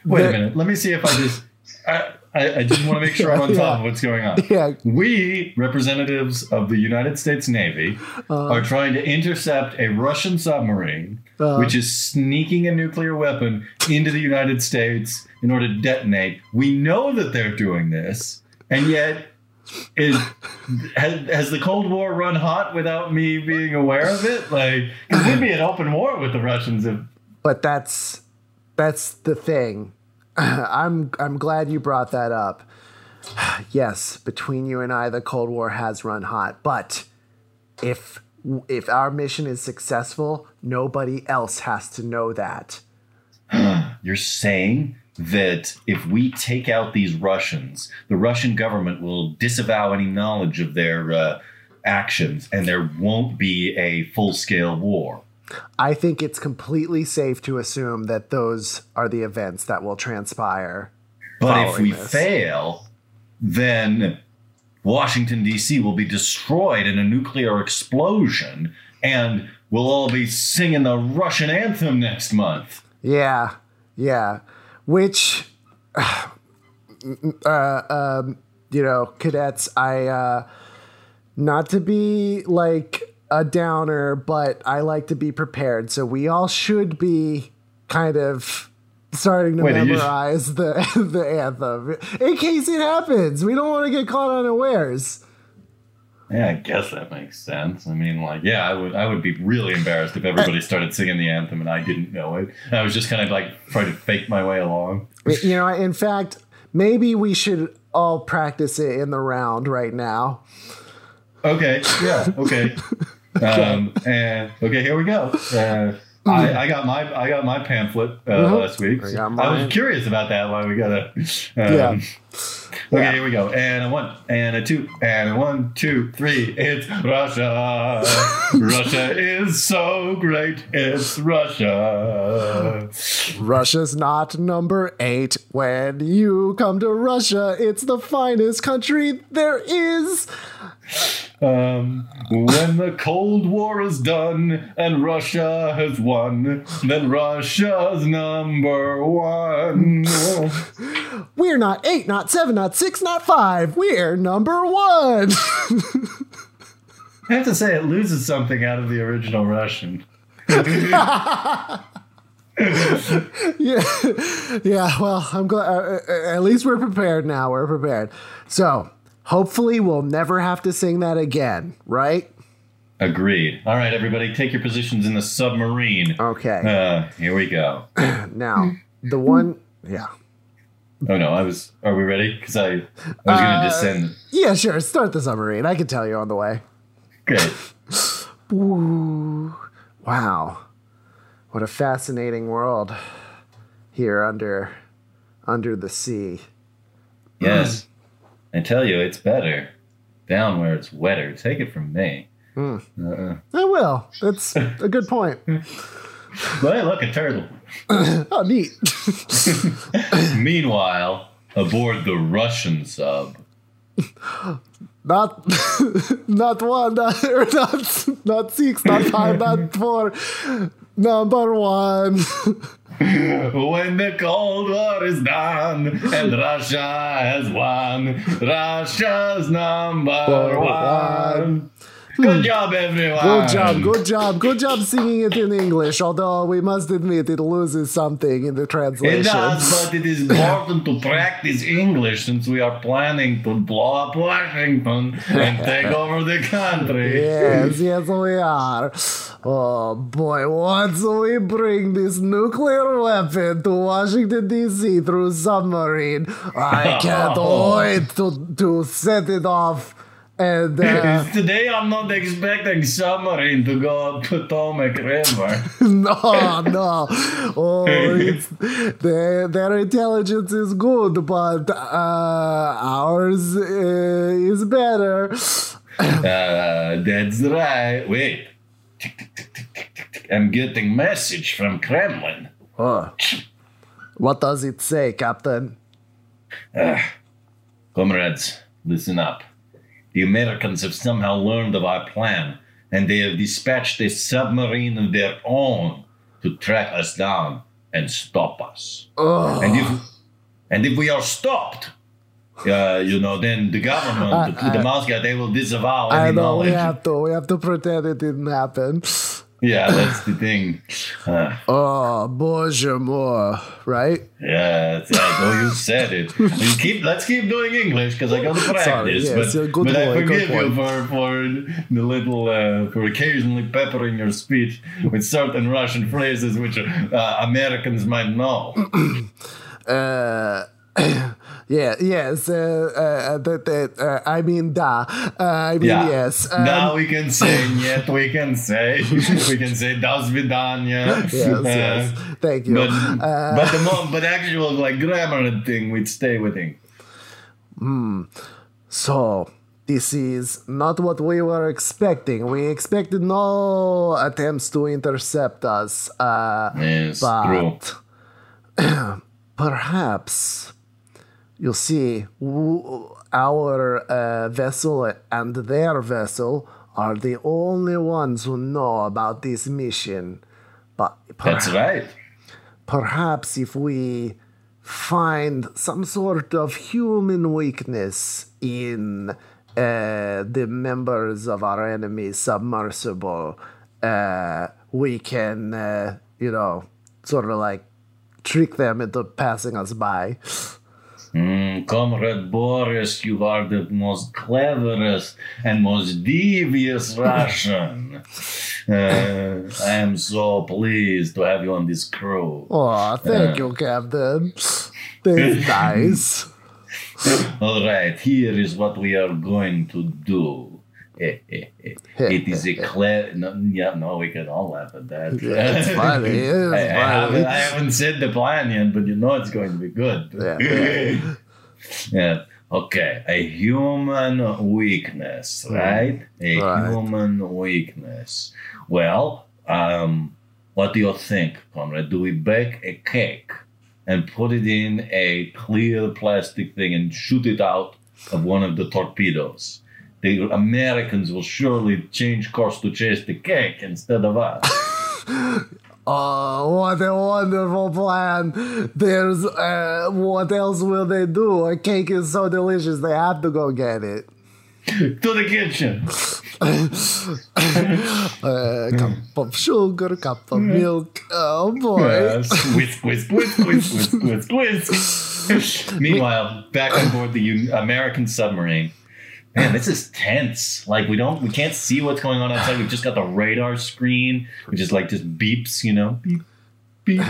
Wait a They're- minute. Let me see if I just. I, I, I just want to make sure I'm on top of what's going on. Yeah, We, representatives of the United States Navy, are trying to intercept a Russian submarine Uh. which is sneaking a nuclear weapon into the United States in order to detonate. We know that they're doing this, and yet. Is, has, has the Cold War run hot without me being aware of it? Like, we'd be in open war with the Russians if but that's that's the thing. I'm I'm glad you brought that up. yes, between you and I, the Cold War has run hot. But if if our mission is successful, nobody else has to know that. You're saying that if we take out these Russians, the Russian government will disavow any knowledge of their uh, actions and there won't be a full scale war. I think it's completely safe to assume that those are the events that will transpire. But if we this. fail, then Washington, D.C. will be destroyed in a nuclear explosion and we'll all be singing the Russian anthem next month. Yeah, yeah. Which, uh, um, you know, cadets, I, uh, not to be like a downer, but I like to be prepared. So we all should be kind of starting to Wait, are you- memorize the the anthem in case it happens. We don't want to get caught unawares. Yeah, I guess that makes sense. I mean, like, yeah, I would, I would be really embarrassed if everybody started singing the anthem and I didn't know it. I was just kind of like trying to fake my way along. You know, in fact, maybe we should all practice it in the round right now. Okay, yeah, okay, um, and okay, here we go. Uh, I, I got my, I got my pamphlet uh, last week. I got I was curious about that. Why we gotta? Um, Yeah. Okay, Yeah. here we go. And a one, and a two, and a one, two, three. It's Russia. Russia is so great. It's Russia. Russia's not number eight. When you come to Russia, it's the finest country there is. Um, when the Cold War is done and Russia has won, then Russia's number one. We're not eight, not seven, not six, not five. We're number one. I have to say, it loses something out of the original Russian. yeah, yeah. Well, I'm glad. Uh, uh, at least we're prepared now. We're prepared. So hopefully, we'll never have to sing that again. Right? Agreed. All right, everybody, take your positions in the submarine. Okay. Uh, here we go. Now the one. Yeah. Oh no, I was. Are we ready? Because I, I was Uh, going to descend. Yeah. Sure. Start the submarine. I can tell you on the way. Okay. Ooh, wow. What a fascinating world here under under the sea. Yes. I tell you, it's better down where it's wetter. Take it from me. Hmm. Uh-uh. I will. That's a good point. But look, a turtle. Oh, neat. Meanwhile, aboard the Russian sub. Not not one, not, not not six, not five, not four. Number one. When the Cold War is done and Russia has won, Russia's number one. Good job, everyone. Good job, good job, good job singing it in English. Although we must admit it loses something in the translation. It does, but it is important to practice English since we are planning to blow up Washington and take over the country. Yes, yes, we are. Oh boy, once we bring this nuclear weapon to Washington D.C. through submarine, I can't Oh. wait to to set it off. And uh, Today I'm not expecting submarine to go up Potomac River. no, no, oh, it's, their their intelligence is good, but uh, ours uh, is better. Uh, that's right. Wait. I'm getting message from Kremlin. Oh. What does it say, Captain? Comrades, listen up. The Americans have somehow learned of our plan, and they have dispatched a submarine of their own to track us down and stop us. And if and if we are stopped, uh, you know, then the government, the, the Moscow, they will disavow any I know we have to. We have to pretend it didn't happen. Yeah, that's the thing. Uh, oh, bonjour, more, right? Yeah, I know you said it. You keep let's keep doing English because I got to practice. Sorry, yeah, but, but point, I forgive you for, for the little uh, for occasionally peppering your speech with certain Russian phrases which uh, Americans might know. Uh, Yeah, yes. Uh, uh, that, that, uh, I mean, da. Uh, I mean, Yeah. yes. Um, now we can say yet we can say we can say das vidanya. yes, yes. Thank you. But but the mo- but actual like grammar thing we'd stay with it. So, this is not what we were expecting. We expected no attempts to intercept us. Uh, Yes, but perhaps, you see, our uh, vessel and their vessel are the only ones who know about this mission. But That's right. perhaps if we find some sort of human weakness in uh, the members of our enemy submersible, uh, we can, uh, you know, sort of like trick them into passing us by. Mm, Comrade Boris, you are the most cleverest and most devious Russian. Uh, I am so pleased to have you on this crew. Oh, thank you, Captain. That's nice. All right, here is what we are going to do. Eh, eh, eh. it is a clever. No, yeah, no, we can all laugh at that. Yeah, it's funny. It's I, I haven't. I haven't said the plan yet, but you know it's going to be good. Yeah. Yeah. Okay. A human weakness, hmm. right? A Right. human weakness. Well, um, what do you think, Conrad? Do we bake a cake and put it in a clear plastic thing and shoot it out of one of the torpedoes? The Americans will surely change course to chase the cake instead of us. Oh, what a wonderful plan. There's, uh, what else will they do? A cake is so delicious, they have to go get it. to the kitchen. A cup of sugar, cup of milk. Oh boy. Yes. Whisk, whisk, whisk, whisk, whisk, whisk, whisk. Meanwhile, back on board the American submarine. Man, this is tense. Like we don't, we can't see what's going on outside. We've just got the radar screen, which is like just beeps, you know, beep, beep,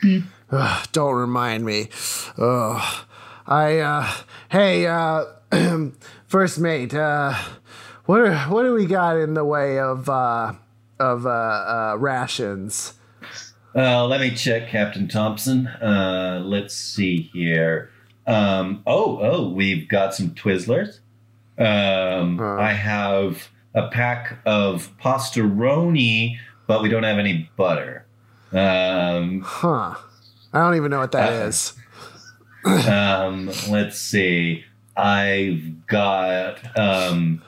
beep. Ugh, don't remind me. Oh, I, uh, hey, uh, first mate, uh, what, what do we got in the way of, uh, of, uh, uh, rations? Uh, let me check, Captain Thompson. Uh, let's see here. Um, oh, oh, we've got some Twizzlers. Um, Huh. I have a pack of pastaroni, but we don't have any butter. Um, Huh. I don't even know what that Uh, is. um, let's see. I've got um,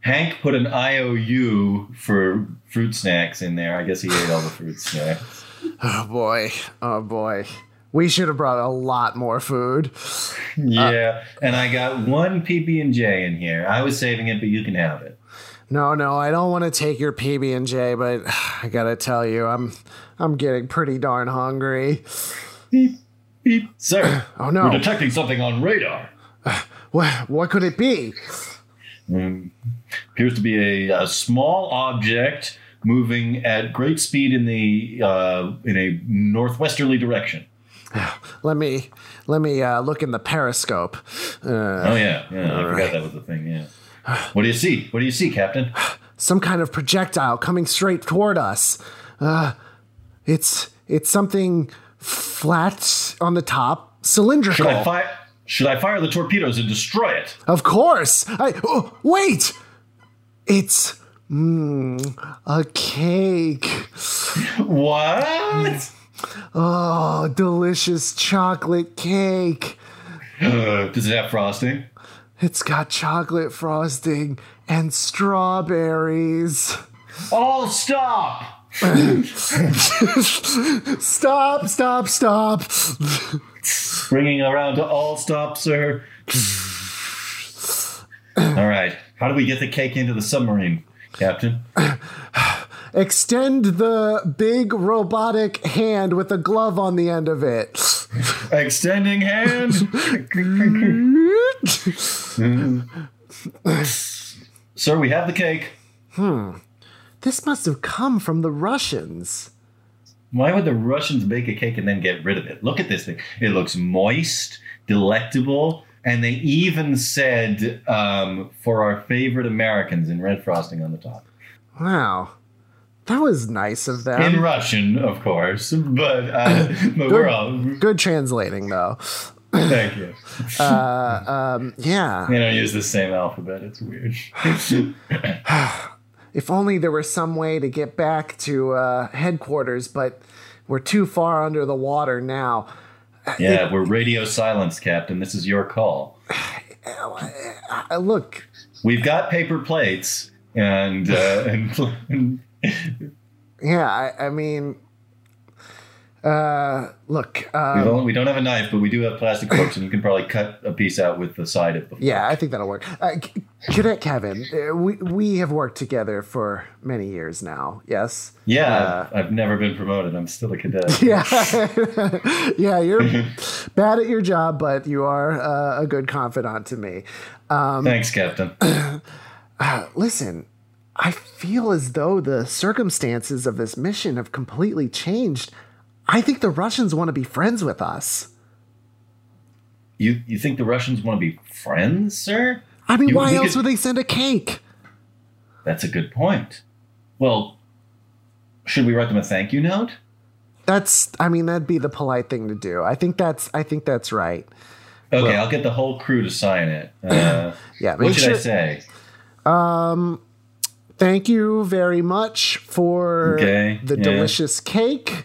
Hank put an IOU for fruit snacks in there. I guess he ate all the fruit snacks. Oh boy. Oh boy. We should have brought a lot more food. Yeah, and I got one PB and J in here. I was saving it, but you can have it. No, no, I don't want to take your PB and J, but I gotta tell you, I'm I'm getting pretty darn hungry. Beep, beep. Sir, Oh no, we're detecting something on radar. what what could it be? Um, appears to be a, a small object moving at great speed in the uh, in a northwesterly direction. Let me let me uh, look in the periscope. Uh, Oh yeah, yeah. I forgot that was the thing. Yeah. What do you see? What do you see, Captain? some kind of projectile coming straight toward us. Uh, it's it's something flat on the top, cylindrical. Should I fire? Should I fire the torpedoes and destroy it? Of course. I oh, wait. It's mm, a cake. What? Oh, delicious chocolate cake. Uh, does it have frosting? It's got chocolate frosting and strawberries. Oh, stop! Stop, stop, stop. Bringing around to all stop, sir. all right. How do we get the cake into the submarine, Captain? Extend the big robotic hand with a glove on the end of it. Extending hand. Sir, we have the cake. Hmm. This must have come from the Russians. Why would the Russians bake a cake and then get rid of it? Look at this thing. It looks moist, delectable, and they even said um, for our favorite Americans in red frosting on the top. Wow. That was nice of them. In Russian, of course, but, uh, but we're all. Good translating, though. Thank you. Yeah. They don't use the same alphabet. It's weird. If only there was some way to get back to uh, headquarters, but we're too far under the water now. yeah, we're radio silence, Captain. This is your call. Uh, look, We've got paper plates and uh, and, and yeah, I, I mean, uh, look, we, uh, don't, we don't have a knife, but we do have plastic forks, and you can probably cut a piece out with the side of the fork. yeah, I think that'll work. Uh, Cadet Kevin, uh, we we have worked together for many years now. Yes. Yeah, I've, I've never been promoted. I'm still a cadet. Yeah, yeah, you're bad at your job, but you are uh, a good confidant to me. Thanks, Captain. Listen, I feel as though the circumstances of this mission have completely changed. I think the Russians want to be friends with us. You you think the Russians want to be friends, sir? I mean, You- why else could- would they send a cake? That's a good point. Well, should we write them a thank you note? That's, I mean, that'd be the polite thing to do. I think that's, I think that's right. Okay, I'll get the whole crew to sign it. Uh, Yeah, what should sure. I say? Thank you very much for Okay, the yeah. delicious cake.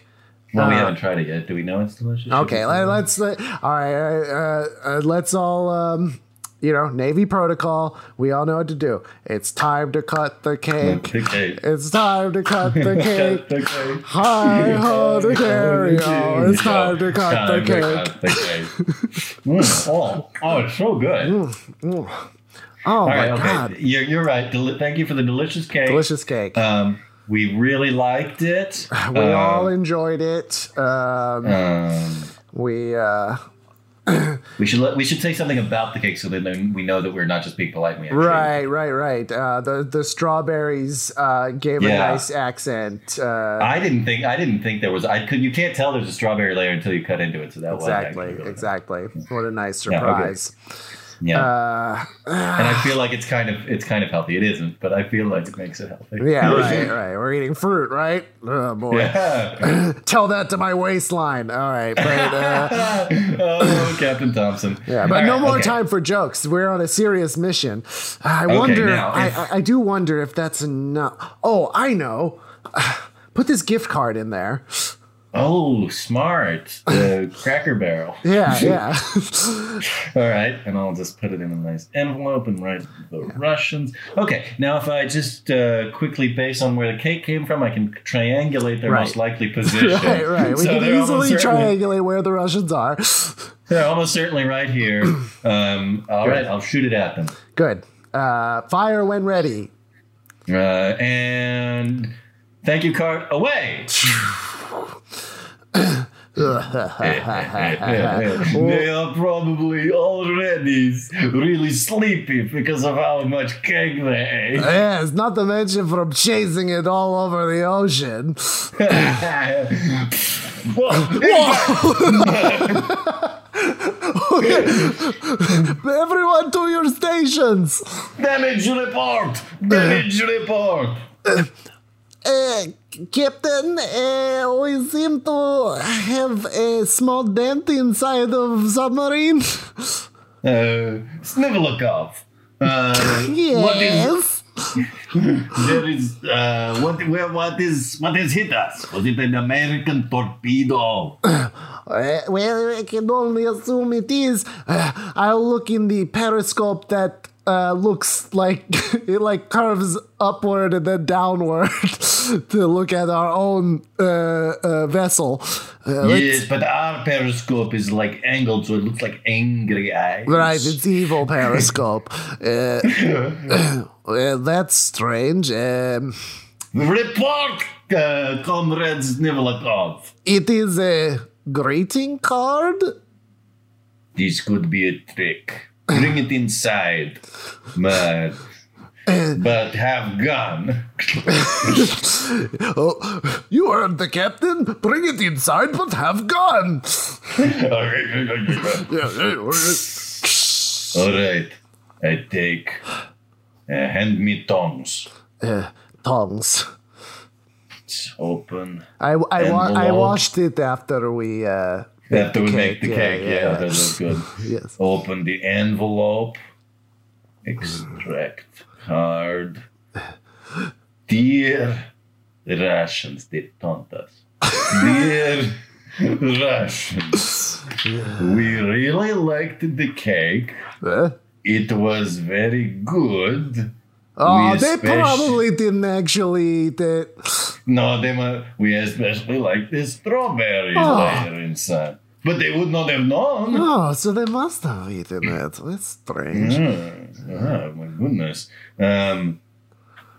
Well, we Uh, haven't tried it yet. Do we know it's delicious? Okay, let, let's let, all right. Uh, uh, let's all, um, you know, Navy protocol. We all know what to do. It's time to cut the cake. The cake. It's time to cut the cake. The cake. Hi ho the carry. It's time to cut Time the to cake. cut the cake. Mm, oh, oh, it's so good. Oh All my right, okay. god, You're, you're right. Deli- thank you for the delicious cake. delicious cake. Um, we really liked it. we Um, all enjoyed it. Um, Um, we uh, we should let, we should say something about the cake so that we know that we're not just being polite. We right, right, right. Uh, the the strawberries uh, gave a nice accent. Uh, I didn't think I didn't think there was. I could. You can't tell there's a strawberry layer until you cut into it. So that was exactly, actually exactly. What a nice Yeah, okay. Yeah, Uh, and I feel like it's kind of it's kind of healthy. It isn't, but I feel like it makes it healthy. yeah, right, right. We're eating fruit, right? Oh boy. Yeah. Tell that to my waistline. All right, but uh, oh, Captain Thompson. yeah, but All no right, more okay. time for jokes. We're on a serious mission. I Okay, wonder. I, if- I, I do wonder if that's enough. Oh, I know. Put this gift card in there. Oh, smart. The Cracker Barrel. Yeah, yeah. All right, and I'll just put it in a nice envelope and write the Russians. Okay, now if I just uh, quickly, based on where the cake came from, I can triangulate their Right. most likely position. right, right. We So can easily triangulate where the Russians are. They're almost certainly right here. Um, all right, I'll shoot it at them. Good. Uh, fire when ready. Uh, and thank you card away. they are probably already really sleepy because of how much cake they ate. Yes, not to mention from chasing it all over the ocean. Everyone to your stations. Damage report! Damage report! Uh, Captain, uh, we seem to have a small dent inside of submarine. Uh, Snivelikov. Uh, What is Yes. there is uh, what where what is what has hit us? Was it an American torpedo? Uh, well, I can only assume it is. Uh, I'll look in the periscope that uh, looks like it like curves upward and then downward to look at our own uh, uh, vessel. Uh, yes, but our periscope is like angled, so it looks like angry eyes. Right, it's evil periscope. Uh, well, that's strange. Um, Report, uh, Comrade it is a greeting card. This could be a trick. Bring it inside, but but have gun. Oh, you heard the captain. Bring it inside, but have gun. All right, I take. Uh, hand me tongs. Uh, tongs. It's open. I, I, wa- I washed it after we. Uh, After we cake, make the yeah, cake, yeah, yeah. that looks good. yes. Open the envelope. Extract card. Dear Russians, they taunt us. Dear Russians, we really liked the cake. Uh, It was very good. Oh, We they especially- probably didn't actually eat it. No, they mu- we especially like the strawberries Oh. later inside. But they would not have known. Oh, so they must have eaten it. That's strange. Ah, my goodness. Um,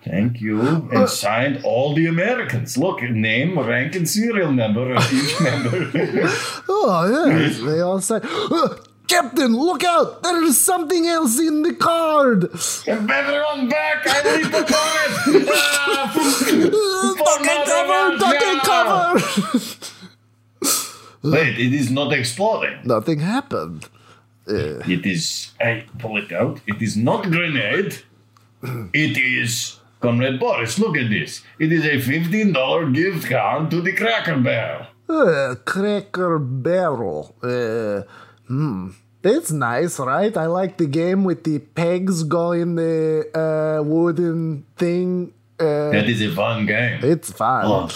thank you. And signed all the Americans. Look, name, rank, and serial number of each member. Oh, yes. They all said, "Uh, Captain, look out! There is something else in the card! Everyone back! I leap the card! Ah, duck cover! Duck cover! Wait, it is not exploding. Nothing happened. Uh, It is. I pull it out. It is not grenade. It is. Comrade Boris, look at this. It is a $15 gift card to the Cracker Barrel. uh, cracker Barrel. Uh, hmm. it's nice, right? I like the game with the pegs going the uh, wooden thing. Uh, That is a fun game. it's fun.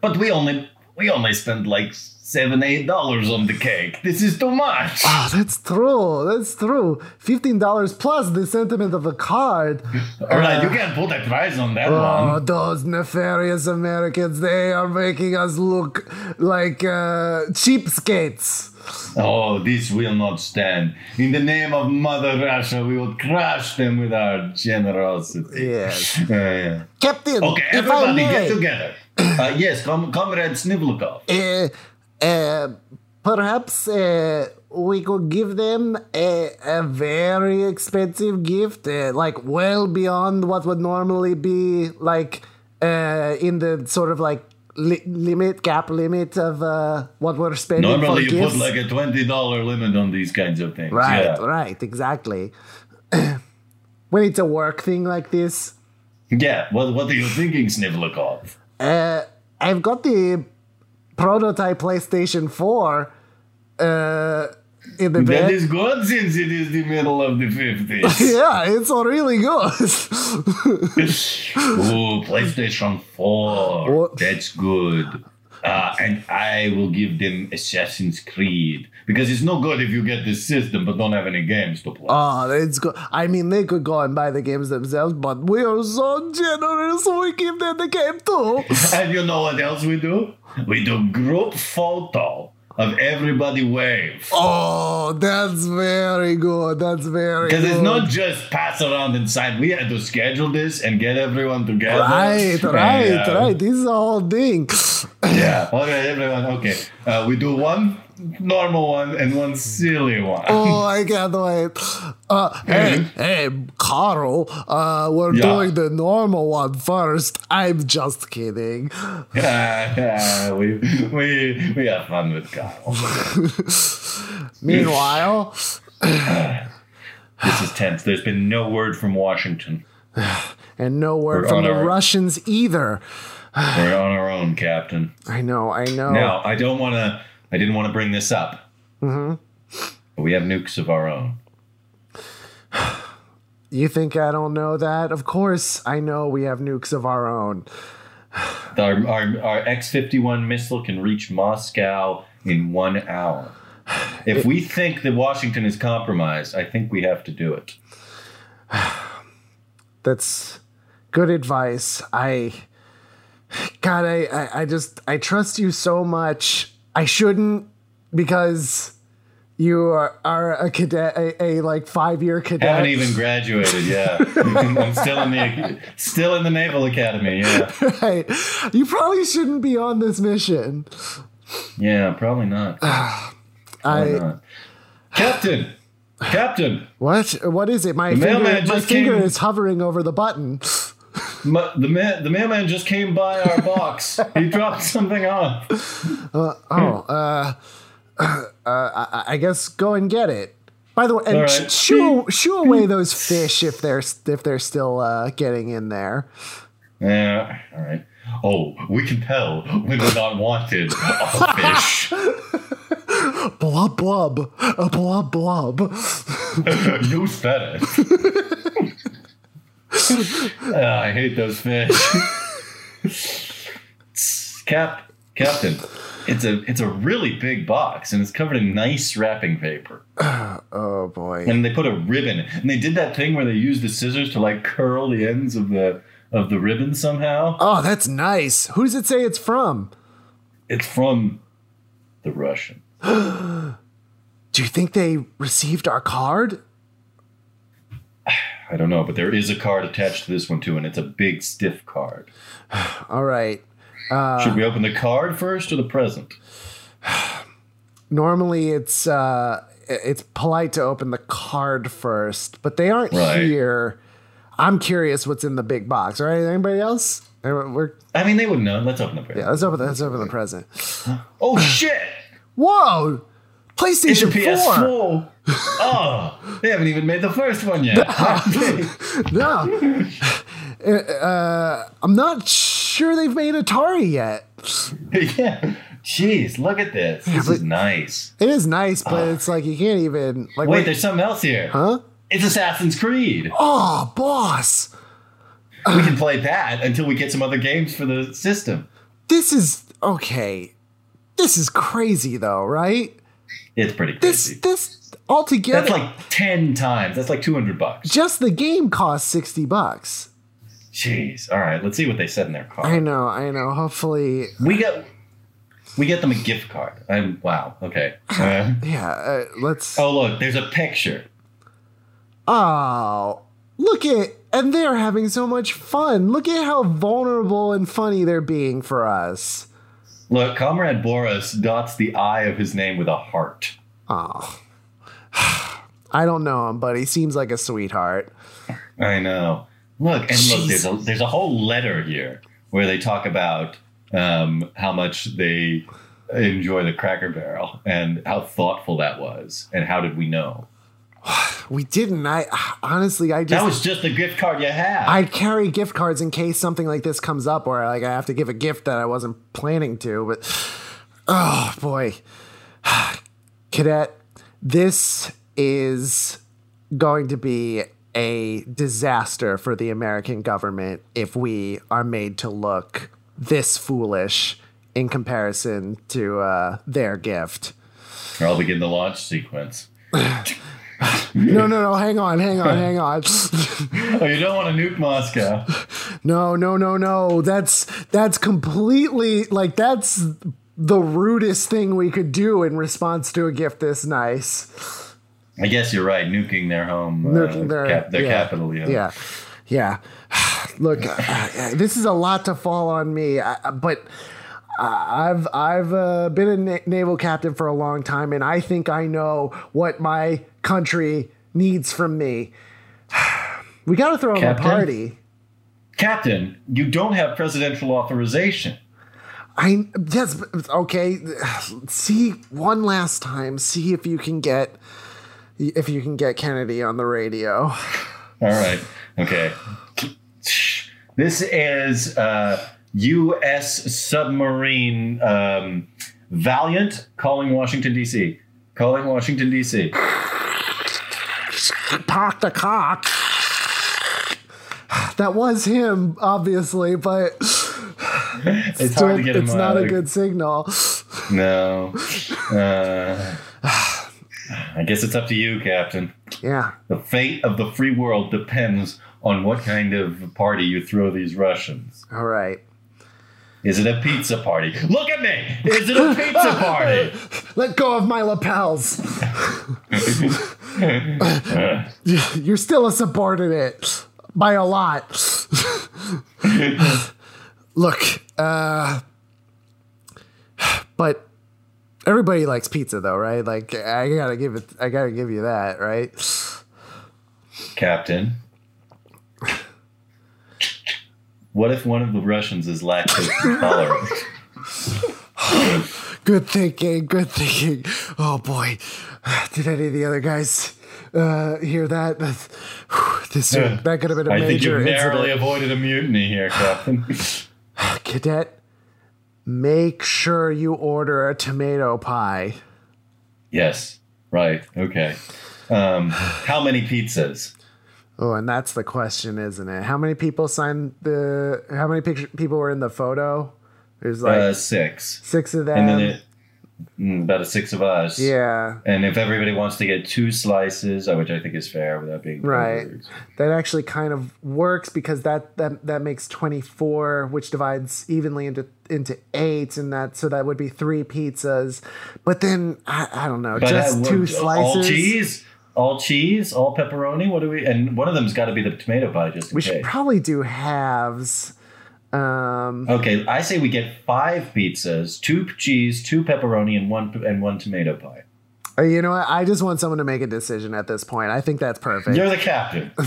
But we only we only spent like seven, eight dollars on the cake. This is too much. Oh, that's true. That's true. Fifteen dollars plus the sentiment of a card. All right, you can't put a price on that Oh, one. those nefarious Americans! They are making us look like uh, cheapskates. Oh, this will not stand. In the name of Mother Russia, we will crush them with our generosity. Yes, Uh, yeah. Captain. Okay, if I everybody get together. Uh, yes, com- Comrade Snivlikov. Uh, uh, perhaps uh, we could give them a, a very expensive gift, uh, like well beyond what would normally be like uh, in the sort of like li- limit cap limit of uh, what we're spending Normally, for you gifts. put like a twenty dollar limit on these kinds of things. right, Yeah. right, exactly. when it's a work thing like this, Yeah. What What are you thinking, Snivlikov? Uh, I've got the prototype PlayStation 4 uh, in the That is good since it is the middle of the fifties. yeah, it's really good. Ooh, PlayStation 4. What? That's good. Uh, and I will give them Assassin's Creed. Because it's no good if you get this system but don't have any games to play. oh, it's good. I mean, they could go and buy the games themselves, but we are so generous. We give them the game too. and you know what else we do? We do group photo of everybody wave. Oh, that's very good. That's very Because it's not just pass around inside. We had to schedule this and get everyone together. Right, And, right, uh, right. This is a whole thing. Yeah. All right, everyone. Okay. Uh, we do one normal one and one silly one. Oh, I can't wait. Uh, hey, hey, Carl, uh, we're Yeah. doing the normal one first. I'm just kidding. Yeah, yeah, we we we have fun with Carl. Meanwhile, This is tense. There's been no word from Washington. and no word We're from the our- Russians either. We're on our own, Captain. I know, I know. Now, I don't want to. I didn't want to bring this up. Mm-hmm. But we have nukes of our own. You think I don't know that? Of course, I know we have nukes of our own. Our our, our X fifty one missile can reach Moscow in one hour. If we think that Washington is compromised, I think we have to do it. That's good advice. I, God, I, I, I just, I trust you so much. I shouldn't because you are, are a cadet, a, a like five year cadet. Haven't even graduated. Yeah, I'm still in the still in the Naval Academy. Yeah, Right. You probably shouldn't be on this mission. yeah, probably not. Probably I not. Captain, Captain, what? What is it? My finger, my just finger came- is hovering over the button. Ma- the man the mailman just came by our box. He dropped something off. Oh, uh, uh, I, I guess go and get it. By the way, and right. shoo, shoo away those fish if they're if they're still uh, getting in there. Yeah, all right. Oh, we can tell when we're not wanted. Oh, fish. Blub blub, uh, blub blub. you said Ah, I hate those fish. Cap, Captain, it's a it's a really big box and it's covered in nice wrapping paper. Oh boy. And they put a ribbon, and they did that thing where they used the scissors to like curl the ends of the of the ribbon somehow. Oh, that's nice. Who does it say it's from? It's from the Russian. Do you think they received our card? I don't know, but there is a card attached to this one too, and it's a big stiff card. All right. Should we open the card first or the present? Normally, it's uh, it's polite to open the card first, but they aren't Right. here. I'm curious what's in the big box. All right, anybody else? We're, I mean, they would know. Let's open the present. yeah, let's open. Let's open the present. Oh shit! Whoa! PlayStation 4. PS4. oh, they haven't even made the first one yet. No. uh, I'm not sure they've made Atari yet. yeah. Jeez, look at this. This is nice. It is nice, but it's like you can't even like Wait, wait- there's something else here. huh? It's Assassin's Creed. Oh, boss. We can play that until we get some other games for the system. This is okay. This is crazy though, right? It's pretty This crazy. this altogether That's like 10 times. That's like 200 bucks. just the game costs 60 bucks. Jeez. All right, let's see what they said in their card. I know, I know. Hopefully We get we get them a gift card. I'm wow. Okay. Uh, yeah, uh, let's oh, look, there's a picture. Oh, look at and they're having so much fun. Look at how vulnerable and funny they're being for us. Look, Comrade Boris dots the I of his name with a heart. Oh. I don't know him, but he seems like a sweetheart. I know. Look, and look, there's a there's a whole letter here where they talk about um, how much they enjoy the Cracker Barrel and how thoughtful that was, and how did we know? We didn't. I honestly, I just That was just the gift card you had. I carry gift cards in case something like this comes up, or like I have to give a gift that I wasn't planning to. But oh boy, cadet, this is going to be a disaster for the American government if we are made to look this foolish in comparison to uh, their gift. Or I'll begin the launch sequence. No, no, no. Hang on, hang on, hang on. Oh, you don't want to nuke Moscow. No, no, no, no. That's that's completely like that's the rudest thing we could do in response to a gift this nice. I guess you're right. Nuking their home, Nuking uh, their, cap- their yeah, capital. Yeah. Yeah. Yeah. Look, uh, this is a lot to fall on me, uh, but I've I've uh, been a na- naval captain for a long time, and I think I know what my country needs from me. We got to throw them a party. Captain, you don't have presidential authorization. I yes, okay. See one last time. See if you can get if you can get Kennedy on the radio. All right. Okay. This is uh, U.S. submarine um, Valiant calling Washington D.C. Calling Washington D.C. Talk the cock. That was him, obviously, but It's still, hard to get him. it's not a good signal. No. Uh, I guess it's up to you, Captain. Yeah. The fate of the free world depends on what kind of party you throw these Russians. All right. Is it a pizza party? Look at me! Is it a pizza party? Let go of my lapels. You're still a subordinate by a lot. Look, uh, but everybody likes pizza, though, right? Like, I gotta give it. I gotta give you that, right? Captain. What if one of the Russians is lactose intolerant? Good thinking. Good thinking. Oh boy, did any of the other guys uh, hear that? This Yeah. that could have been a I think major you've narrowly incident. avoided a mutiny here, Captain. Cadet, make sure you order a tomato pie. yes, right, okay. Um, how many pizzas? Oh, and that's the question, isn't it? How many people signed the? How many picture, people were in the photo? There's like uh, six. six of them. And then it, mm, about a six of us. yeah, And if everybody wants to get two slices, uh, which I think is fair without being Right. that actually kind of works because that that that makes twenty four, which divides evenly into into eight, and that so that would be three pizzas. But then I, I don't know, But just two slices. All cheese, all cheese, all pepperoni. What do we? And one of them's got to be the tomato pie, just We case. should probably do halves. Um, okay, I say we get five pizzas, two cheese, two pepperoni, and one and one tomato pie. uh, you know what? I just want someone to make a decision at this point. I think that's perfect. You're the captain.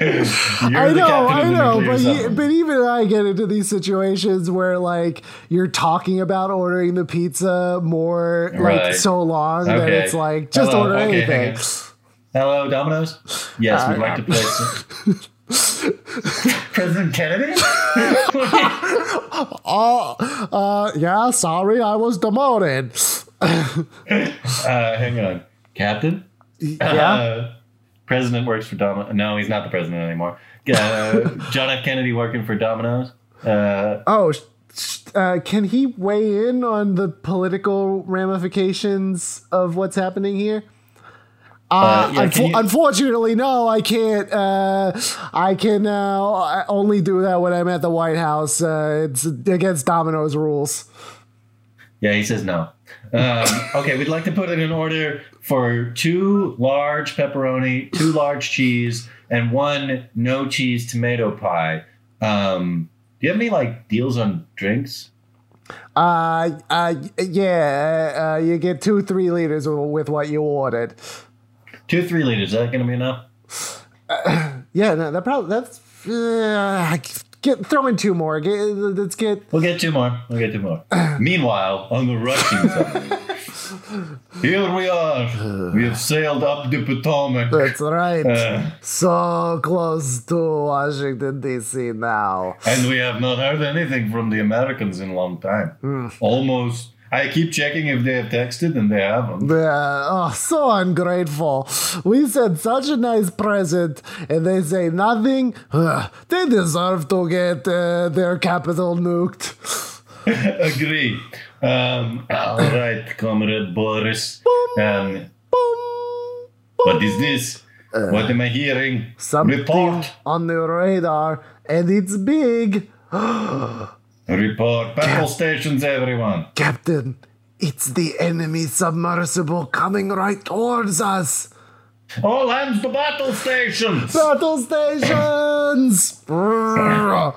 I know, I know, but, but even I get into these situations where like you're talking about ordering the pizza more like so long that it's like just Hello, order okay, anything. Hello, Domino's. Yes, we'd Uh, like to place. President Kennedy. Oh, uh, yeah, sorry, I was demoted. Uh, hang on, Captain. Yeah, Uh, president works for Domino. No, he's not the president anymore. Uh, John F. Kennedy working for Domino's. Uh, oh, uh, can he weigh in on the political ramifications of what's happening here? Uh, yeah, unfo- you- unfortunately, no, I can't. Uh, I can uh, only do that when I'm at the White House. Uh, it's against Domino's rules. yeah, he says no. Um, okay, we'd like to put in order for two large pepperoni, two large cheese, and one no cheese tomato pie. Um, do you have any like deals on drinks? Uh, uh, yeah, uh, you get two, three liters with what you ordered. Two, three liters. Is that going to be enough? Yeah, no, that probably that's. Uh, get throw in two more. Get, let's get. We'll get two more. We'll get two more. Meanwhile, on the Russian side, here we are. We have sailed up the Potomac. That's right. Uh, so close to Washington D.C. now. and we have not heard anything from the Americans in a long time. Almost. I keep checking if they have texted, and they haven't. Yeah, oh, so ungrateful. We sent such a nice present, and they say nothing. Ugh, they deserve to get uh, their capital nuked. Agree. Um, all right, Comrade Boris. Um, Boom. what is this? what am I hearing? Something Report. on the radar, and it's big. Report. Battle stations, everyone. Captain, it's the enemy submersible coming right towards us. All hands to battle stations. Battle stations! All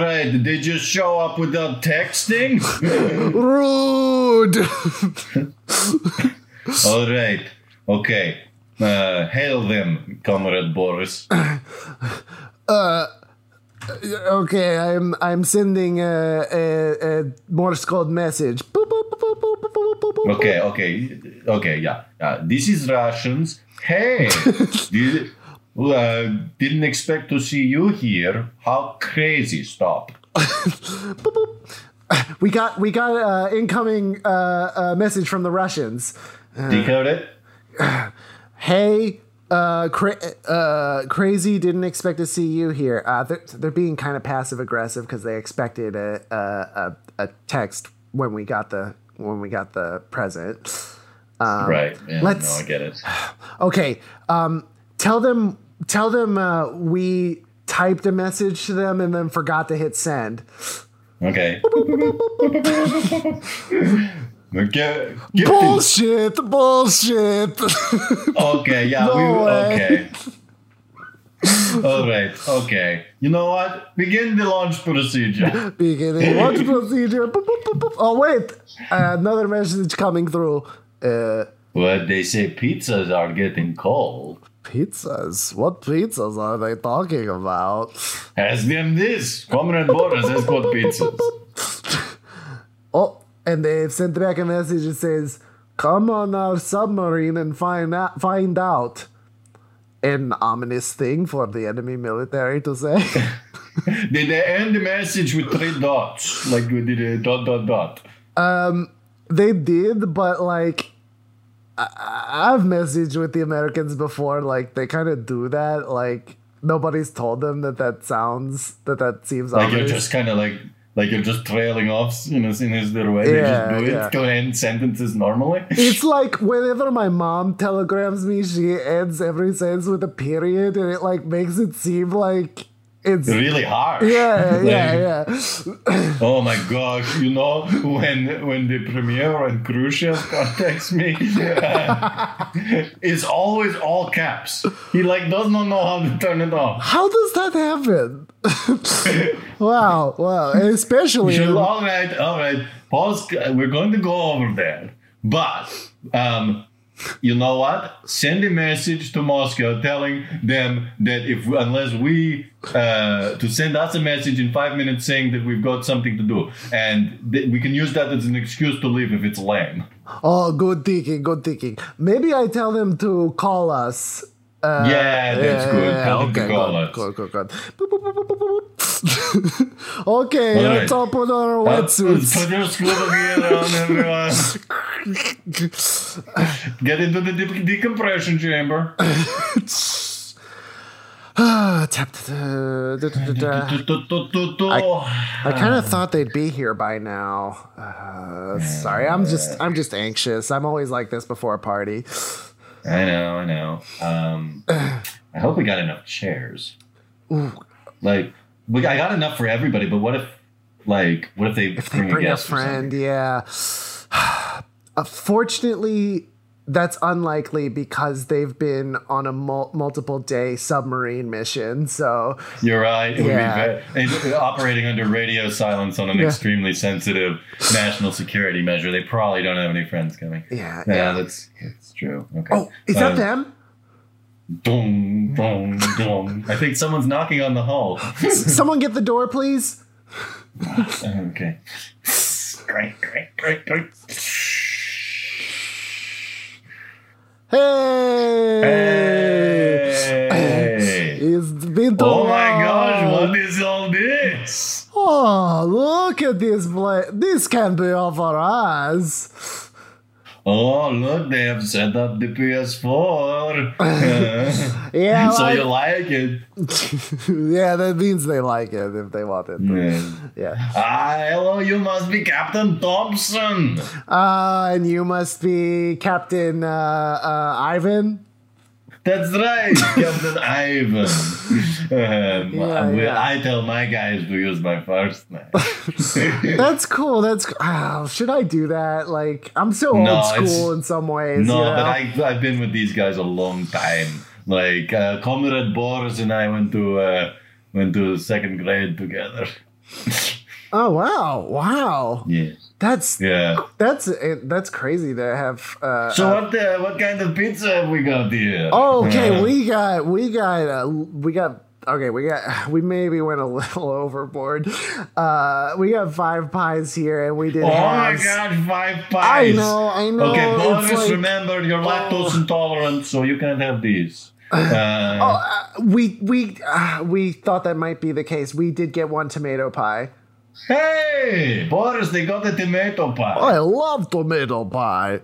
right. Did they just show up without texting? Rude! All right. Okay. Uh, hail them, Comrade Boris. Uh, okay, I'm I'm sending a, a, a Morse code message. Okay, okay, okay, yeah. yeah. this is Russians. Hey, did, uh, didn't expect to see you here. How crazy! Stop. we got we got an uh, incoming uh, uh, message from the Russians. Uh, Decode it. hey, uh, cra- uh, crazy! Didn't expect to see you here. Uh, they're, they're being kind of passive aggressive because they expected a, a a a text when we got the when we got the present. right. Yeah, let's- no, I get it. Okay, um, tell them tell them uh, we typed a message to them and then forgot to hit send. Okay. Okay. Get Bullshit! Bullshit! Okay, yeah, No we okay. All right, okay. You know what? Begin the launch procedure. Beginning launch procedure. Oh wait, another message coming through. Uh, But they say pizzas are getting cold. pizzas. What pizzas are they talking about? Ask them this. Comrade Boris has got pizzas. Oh, and they've sent back a message that says, "Come on our submarine and find out." Find out. An ominous thing for the enemy military to say. Did they end the message with three dots? Like we did a dot dot dot. Um, they did, but like. I- I've messaged with the Americans before. Like they kind of do that. Like nobody's told them that that sounds that that seems Like you're just kind of like like you're just trailing off in a, his little way. They Yeah, just do it yeah. to end sentences normally. It's like whenever my mom telegrams me, she ends every sentence with a period, and it like makes it seem like it's really hard. yeah, Like, yeah, yeah. Oh my gosh! You know when when the premier and Khrushchev contacts me, it's always all caps. He like does not know how to turn it off. How does that happen? wow, wow, especially Should- all right, all right. Pause. We're going to go over there, but um, you know what? Send a message to Moscow telling them that if unless we uh, to send us a message in five minutes saying that we've got something to do, and th- we can use that as an excuse to leave if it's lame. oh, good thinking, good thinking. Maybe I tell them to call us. Uh, yeah, that's good. Tell them to call good, good, good, good. Okay, All right. put on our wetsuits. Put your scuba gear on, everyone. Get into the de- decompression chamber. Da. I kind of thought they'd be here by now. Uh, sorry, I'm just I'm just anxious. I'm always like this before a party. I know, I know. Um, I hope we got enough chairs. Like, we, I got enough for everybody, but what if, like, what if they They bring, bring a something? friend, yeah. Uh, fortunately, that's unlikely because they've been on a mul- multiple day submarine mission. So You're right. It would Yeah. be operating under radio silence on an Yeah. extremely sensitive national security measure. They probably don't have any friends coming. yeah, Yeah, yeah. that's that's true. Okay. Oh, is that Uh, them? Boom, boom, boom. I think someone's knocking on the hull. Someone get the door, please. okay. Great, great, great, great. Hey, Hey. it's been too Oh my gosh, what is all this? Oh, look at this place. This can't be all for us. Oh, look, they have set up the PS4. Yeah, so you like it. yeah, that means they like it if they want it. Yeah. Yeah. Ah, hello, you must be Captain Thompson. Uh, and you must be Captain uh, uh, Ivan. That's right, Captain Ivan. Um, Yeah, we- yeah. I tell my guys to use my first name. That's cool. That's oh, should I do that? Like I'm so No, old school in some ways. no, you know? but I, I've been with these guys a long time. Like uh, Comrade Boris and I went to uh, went to second grade together. oh wow, wow. Yeah, That's yeah. that's eh, that's crazy to have. Uh, So uh, what uh, what kind of pizza have we got here? oh, okay, we got we got uh, we got. Okay, we got we maybe went a little overboard. Uh, we got five pies here, and we did. Oh my god, five pies! I know, I know. Okay, Boris, like- remember you're lactose Oh. intolerant, so you can't have these. Uh, Uh, we we uh, we thought that might be the case. We did get one tomato pie. Hey, Boris, they got a tomato pie. I love tomato pie.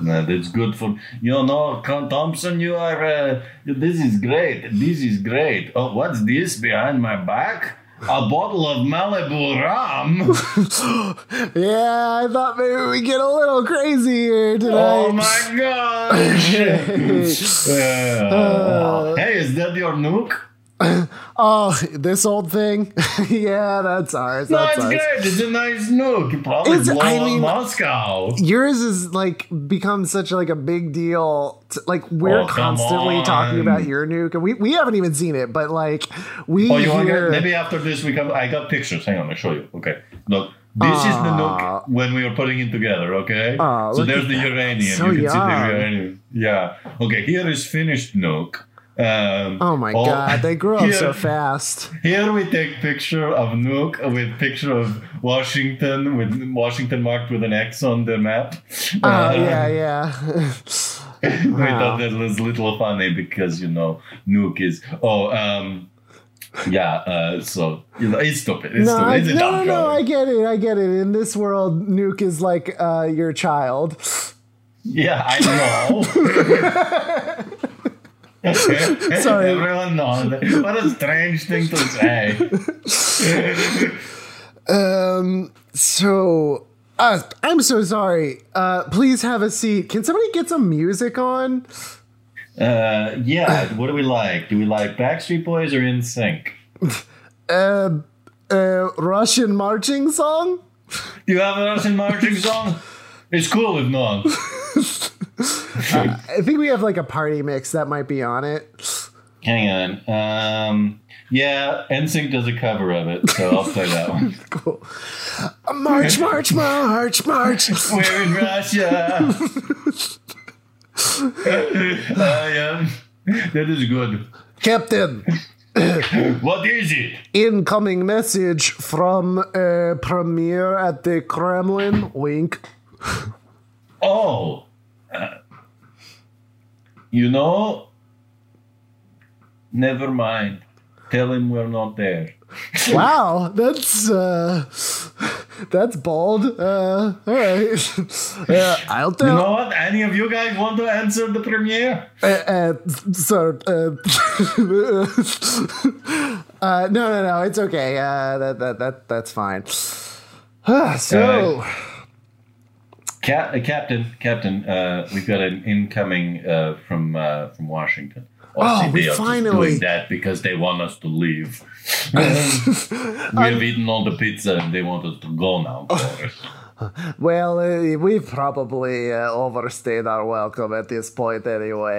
No, that's good for you know, Thompson. You are. Uh, this is great. This is great. Oh, what's this behind my back? A bottle of Malibu rum. Yeah, I thought maybe we get a little crazy here tonight. Oh my gosh! Uh, hey, is that your nuke? Oh, this old thing? yeah, that's ours. No, That's it's ours. great. It's a nice nuke. You probably It's- blow I mean- Moscow. Yours is like become such like a big deal. To, like we're Oh, constantly talking about your nuke, and we, we haven't even seen it, but like we Oh, you want to maybe after this we come? I got pictures. Hang on, I'll show you. Okay, look. This is the nuke when we were putting it together. Okay, Aw, so there's the uranium. So you can see the uranium. Yeah. Okay, here is finished nuke. Um, oh my all- god, they grow up here, so fast. Here we take picture of nuke with picture of Washington with Washington marked with an X on the map. Oh Uh, yeah, yeah. we Wow. thought that was a little funny because you know nuke is oh um yeah uh so you know it's stupid it's no, stupid I, it's a no, no, I get it. I get it. In this world, nuke is like uh, your child. yeah i know Sorry. everyone knows that. what a strange thing to say Um. So, uh, I'm so sorry. Uh, please have a seat. Can somebody get some music on? uh yeah what do we like do we like backstreet boys or NSYNC Uh, uh, Russian marching song. you have a russian marching song it's cool if not I think we have like a party mix that might be on it. hang on um yeah NSYNC does a cover of it so i'll play that one Cool. Uh, March, march, march, march. We're in Russia. I am. That is good. Captain, What is it? incoming message from a premier at the Kremlin. Wink. Oh. Uh, you know, never mind. Tell him we're not there. Wow, that's uh, that's bold. Uh, all right. Uh, I'll tell. You know what? Any of you guys want to answer the premier? Uh, uh, so, uh, uh, no, no, no, it's okay. Uh, that, that, that, that's fine. So, Cap- uh, Captain, Captain, uh, we've got an incoming uh, from uh, from Washington. Oh, we they are just finally- doing that because they want us to leave. we have eaten all the pizza and they want us to go now. Well, uh, we've probably uh, overstayed our welcome at this point anyway.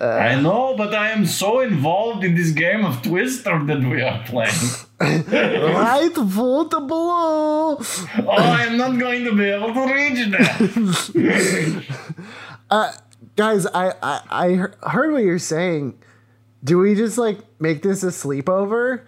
Uh, I know, but I am so involved in this game of Twister that we are playing. right foot below. Oh, I am not going to be able to reach that. Guys, I, I, I heard what you're saying. Do we just like make this a sleepover?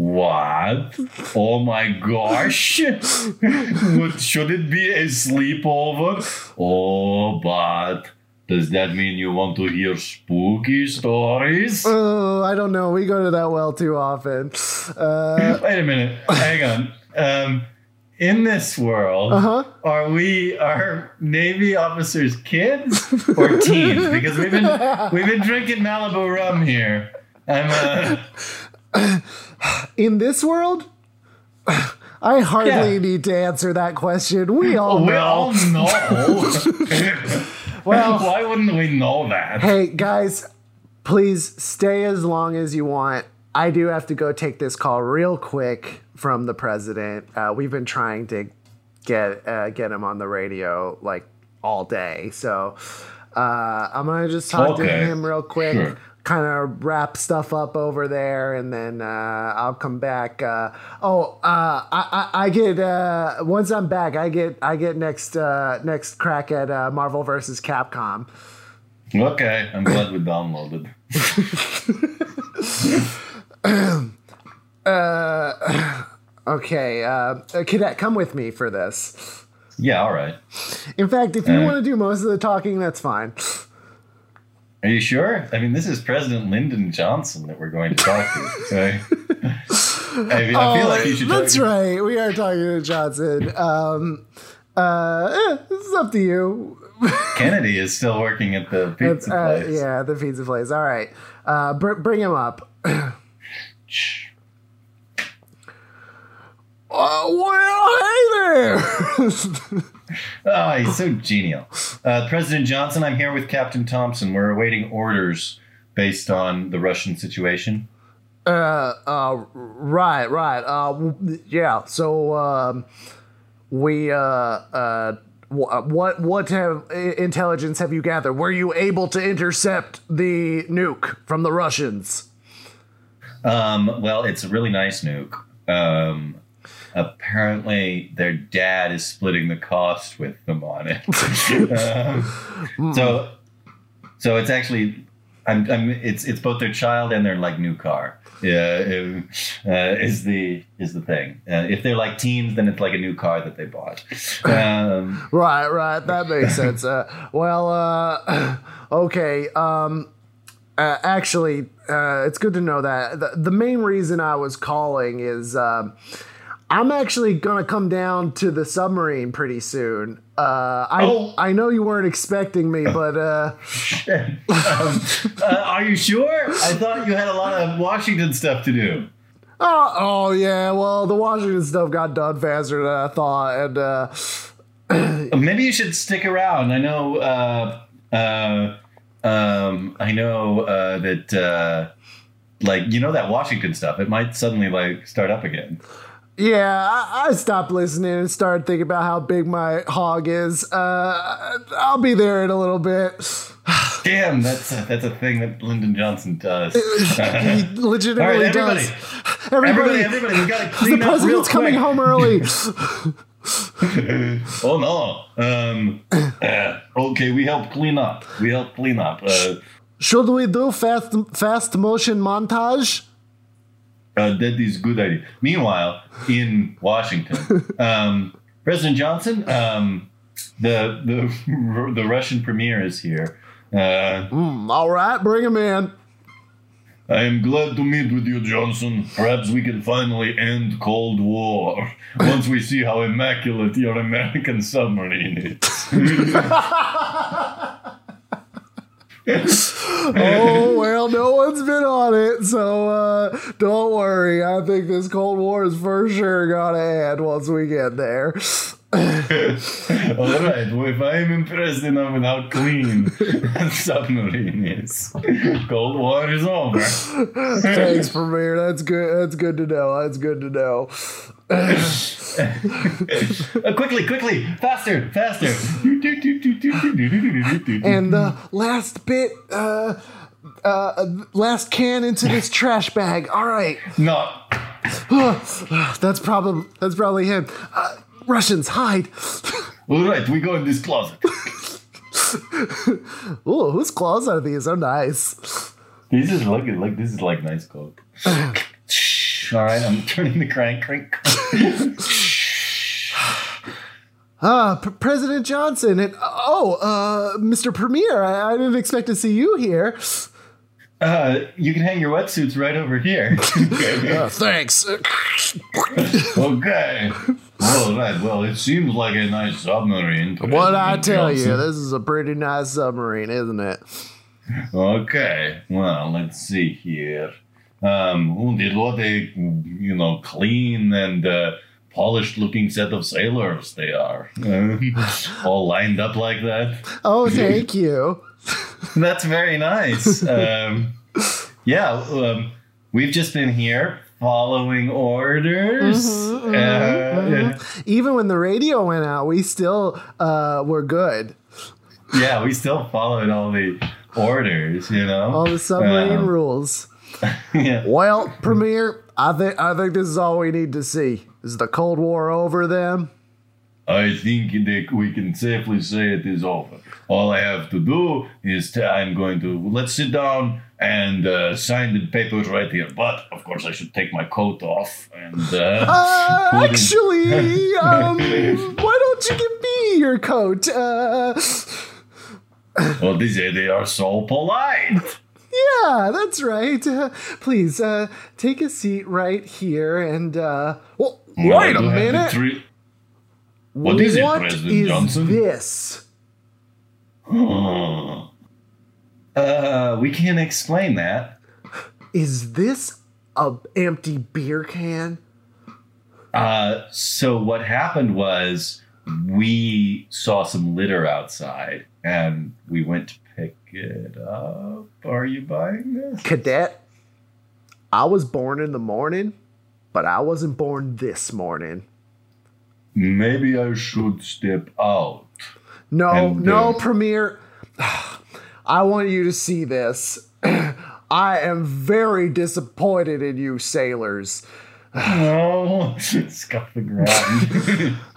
What? Oh my gosh! Should it be a sleepover? Oh, but does that mean you want to hear spooky stories? Oh, I don't know. We go to that well too often. Uh, Wait a minute. Hang on. Um, in this world, Uh-huh. are we are Navy officers kids or teens? Because we've been we've been drinking Malibu rum here. I'm uh, in this world, I hardly Yeah. need to answer that question. We all we know. all know. Well- why wouldn't we know that? Hey guys, please stay as long as you want. I do have to go take this call real quick from the president. Uh, we've been trying to get uh, get him on the radio like all day, so uh, I'm gonna just talk to him real quick. Sure. Kind of wrap stuff up over there, and then uh, I'll come back. Uh, oh, uh, I, I, I get uh, once I'm back, I get I get next uh, next crack at uh, Marvel versus Capcom. Okay, I'm glad we downloaded. Okay, cadet, come with me for this. Yeah, all right. In fact, if you Uh. want to do most of the talking, that's fine. Are you sure? I mean, this is President Lyndon Johnson that we're going to talk to. I, mean, I feel like you should. That's talk- right. We are talking to Johnson. Um, uh, eh, this is up to you. Kennedy is still working at the pizza Uh, place. yeah, the pizza place. All right, uh, br- bring him up. Uh, well, hey there. Oh, he's so genial. Uh, President Johnson, I'm here with Captain Thompson. We're awaiting orders based on the Russian situation. uh, uh, right, right. Uh, w- yeah. So, um, we, uh, uh, what what have, intelligence have you gathered? Were you able to intercept the nuke from the Russians? Um, well, it's a really nice nuke. Um, apparently, their dad is splitting the cost with them on it. um, so, so it's actually, I'm, I'm, it's it's both their child and their like new car. Yeah, it, uh, is the is the thing. Uh, if they're like teens, then it's like a new car that they bought. Um, Right, right. That makes sense. Uh, well, uh, okay. Um, uh, actually, uh, it's good to know that. The, the main reason I was calling is um, I'm actually going to come down to the submarine pretty soon. Uh, I, Oh. I know you weren't expecting me, but uh, um, uh, are you sure? I thought you had a lot of Washington stuff to do. oh, oh yeah. Well, the Washington stuff got done faster than I thought, and uh, Maybe you should stick around. I know. Uh, uh, um, I know uh, that. Uh, like you know that Washington stuff, it might suddenly like start up again. Yeah, I, I stopped listening and started thinking about how big my hog is. Uh, I'll be there in a little bit. Damn, that's a, that's a thing that Lyndon Johnson does. He legitimately All right, everybody. does. Everybody, everybody, everybody, we gotta the clean up real president's coming quick. home early. Oh no. Um, uh, okay, we help clean up. We help clean up. Uh, Should we do fast fast motion montage? Uh, that is a good idea. Meanwhile, in Washington, um, President Johnson, um, the the the Russian premier is here. Uh, Mm, all right, bring him in. I am glad to meet with you, Johnson. Perhaps we can finally end Cold War once we see how immaculate your American submarine is. Oh well, no one's been on it, so uh, don't worry. I think this Cold War is for sure gonna end once we get there. All right. Well, if I am impressed enough with how clean that submarine is, Cold War is over. Thanks, Premier. That's good. That's good to know. That's good to know. Uh, quickly, quickly, faster, faster. And the last bit, uh, uh, last can into this trash bag. All right, no, that's probably that's probably him. Uh, Russians hide. all right, we go in this closet. Ooh, whose claws are these? Oh, nice. This is like like this is like nice code. All right, I'm turning the crank. Crank. Ah, P- President Johnson, and oh, uh, Mr. Premier, I, I didn't expect to see you here. Uh, you can hang your wetsuits right over here. Uh, thanks. okay. All right. Well, it seems like a nice submarine. What I tell you, this is a pretty nice submarine, isn't it? Okay. Well, let's see here. Um, did what a you know, clean and uh, polished looking set of sailors they are. all lined up like that. Oh, thank you. That's very nice. Um, yeah, um, we've just been here following orders. Mm-hmm, Uh, Even when the radio went out, we still uh, were good. Yeah, we still followed all the orders, you know? All the submarine Um, rules. yeah. Well, Premier, I think I think this is all we need to see. Is the Cold War over then? I think that we can safely say it is over. All I have to do is to, I'm going to let's sit down and uh, sign the papers right here. But of course, I should take my coat off and. Uh, Uh, actually, um, why don't you give me your coat? Uh, well, they say they are so polite. Yeah, that's right. Uh, please, uh, take a seat right here and, uh, well, wait a do have the minute. three- What is it, What President is Johnson? this? uh, we can't explain that. Is this a empty beer can? Uh, so what happened was we saw some litter outside and we went to pick it up. Are you buying this? Cadet, I was born in the morning, but I wasn't born this morning. Maybe I should step out. No, And, no, uh, Premier. I want you to see this. I am very disappointed in you, sailors. Oh, scuff the ground.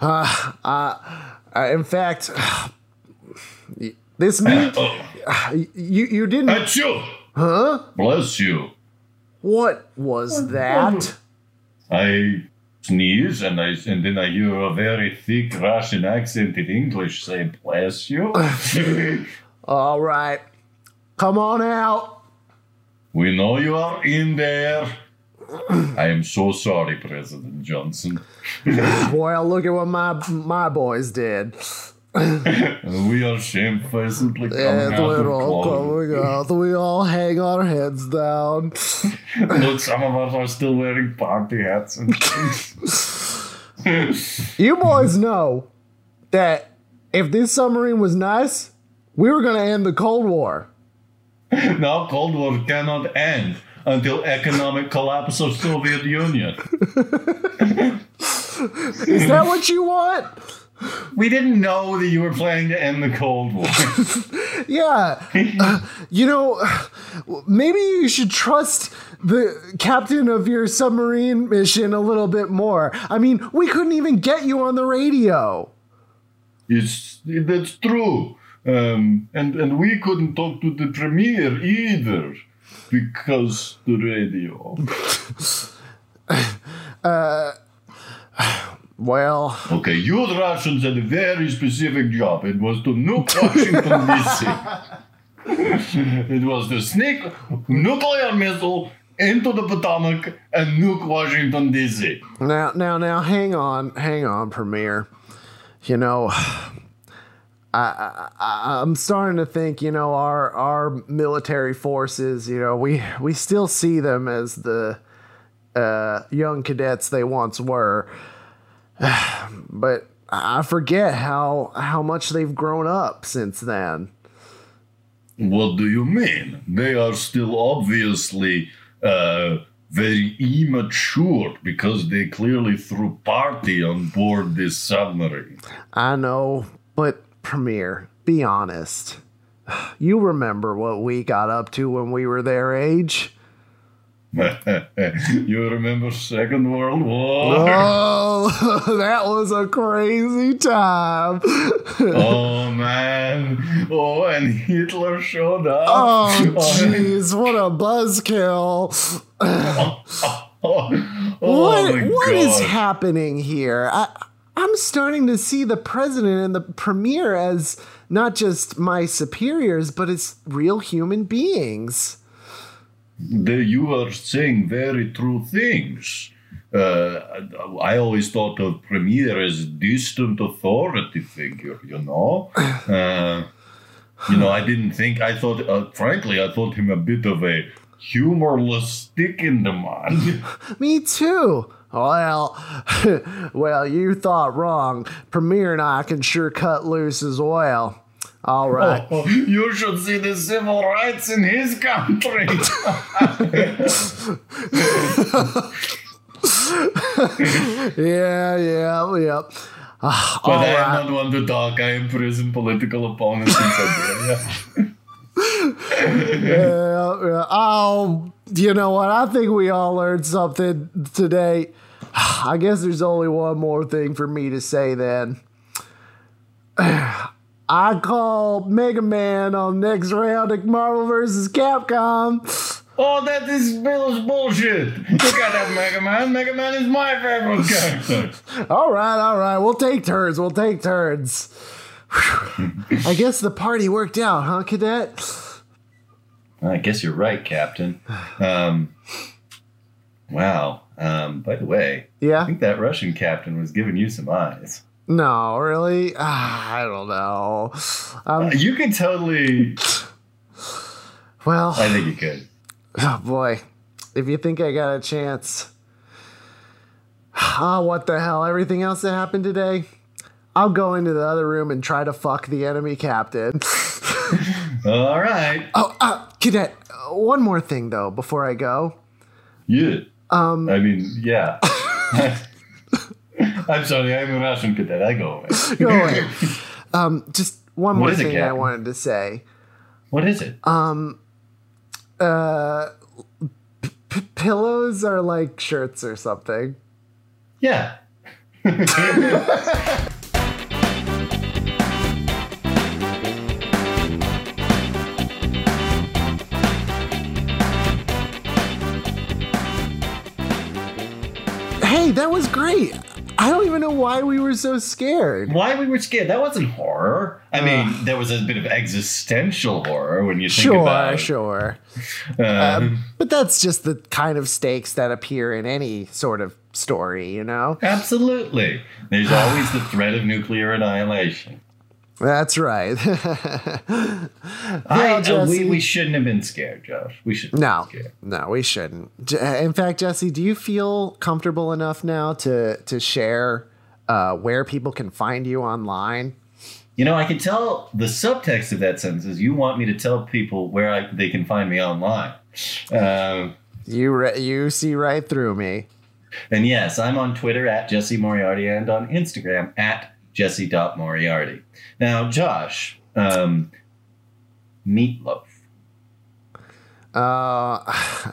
Uh, in fact, this mean oh, you you didn't. achoo! Huh? Bless you. What was that? I sneeze and I and then I hear a very thick Russian accent in English say bless you. All right, come on out. we know you are in there. I am so sorry, President Johnson. Well, look at what my my boys did. We are shamefacedly coming And out we're all coming out. We all hang our heads down. Look, some of us are still wearing party hats and things. You boys know that if this submarine was nice, we were going to end the Cold War. now Cold War cannot end until economic collapse of Soviet Union. Is that what you want? We didn't know that you were planning to end the Cold War. Yeah. Uh, you know, maybe you should trust the captain of your submarine mission a little bit more. I mean, we couldn't even get you on the radio. It's that's true. Um, and and we couldn't talk to the premier either because the radio. Well, Okay, you Russians had a very specific job. It was to nuke Washington D.C. it was to sneak nuclear missile into the Potomac and nuke Washington D.C. now, now, now, hang on, hang on, Premier. You know, I, I, I- I'm starting to think, you know, our our military forces, you know, we we still see them as the uh, young cadets they once were, but I forget how how much they've grown up since then. What do you mean? They are still obviously uh, very immature because they clearly threw party on board this submarine. I know, but Premier, be honest. You remember what we got up to when we were their age? you remember Second World War? Oh, that was a crazy time. oh man! Oh, and Hitler showed up. Oh, oh jeez, what a buzzkill. oh, oh What, what is happening here? I, I'm starting to see the president and the premier as not just my superiors, but as real human beings. The- you are saying very true things. Uh, I always thought of Premier as a distant authority figure, you know? Uh, you know, I didn't think, I thought, uh, frankly, I thought him a bit of a humorless stick in the mud. Me too. Well, well, you thought wrong. Premier and I can sure cut loose as well. All right. Oh, you should see the civil rights in his country. Yeah, yeah, yeah. Ah, but all I right. am not one to talk. I imprison political opponents in Siberia. Yeah, yeah. Oh, you know what? I think we all learned something today. I guess there's only one more thing for me to say then. I call Mega Man on next round of Marvel vs. Capcom. oh, that is Bill's bullshit. You got that Mega Man. Mega Man is my favorite character. All right, all right. We'll take turns. We'll take turns. I guess the party worked out, huh, Cadet? I guess you're right, Captain. Um, wow. Um, by the way, yeah, I think that Russian captain was giving you some eyes. No, really? Ah, I don't know. Um, You could totally. well, I think you could. Oh boy. If you think I got a chance. Ah, what the hell? Everything else that happened today? I'll go into the other room and try to fuck the enemy captain. All right. oh, uh, cadet, uh, one more thing though before I go. Yeah. Um. I mean, yeah. I'm sorry. I'm a Russian cadet. I go away. Go away. um, just one more is it, thing I wanted to say. What is it? Um, uh, p- pillows are like shirts or something. yeah. Hey, that was great. I don't even know why we were so scared. Why we were scared? That wasn't horror. I mean, there was a bit of existential horror when you think Sure, about. It. Sure. Um, But that's just the kind of stakes that appear in any sort of story, you know? Absolutely. There's always the threat of nuclear annihilation. That's right. I, Well, Jesse- we, we shouldn't have been scared, Josh. We shouldn't no, no, we shouldn't. In fact, Jesse, do you feel comfortable enough now to to share uh, where people can find you online? You know, I can tell the subtext of that sentence is you want me to tell people where I, they can find me online. Um, You re- you see right through me. and yes, I'm on Twitter at Jesse Moriarty and on Instagram at Jesse.Moriarty. Now, Josh, um, meatloaf. Uh,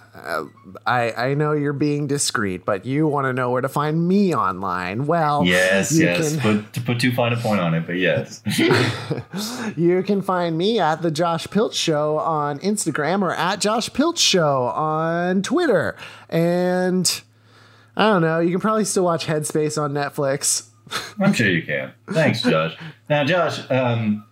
I I know you're being discreet, but you want to know where to find me online. Well, Yes, yes. can- Put, to put too fine a point on it, but yes. You can find me at the Josh Pilch Show on Instagram or at Josh Pilch Show on Twitter. And I don't know, you can probably still watch Headspace on Netflix. I'm sure you can. Thanks, Josh. Now, Josh, um,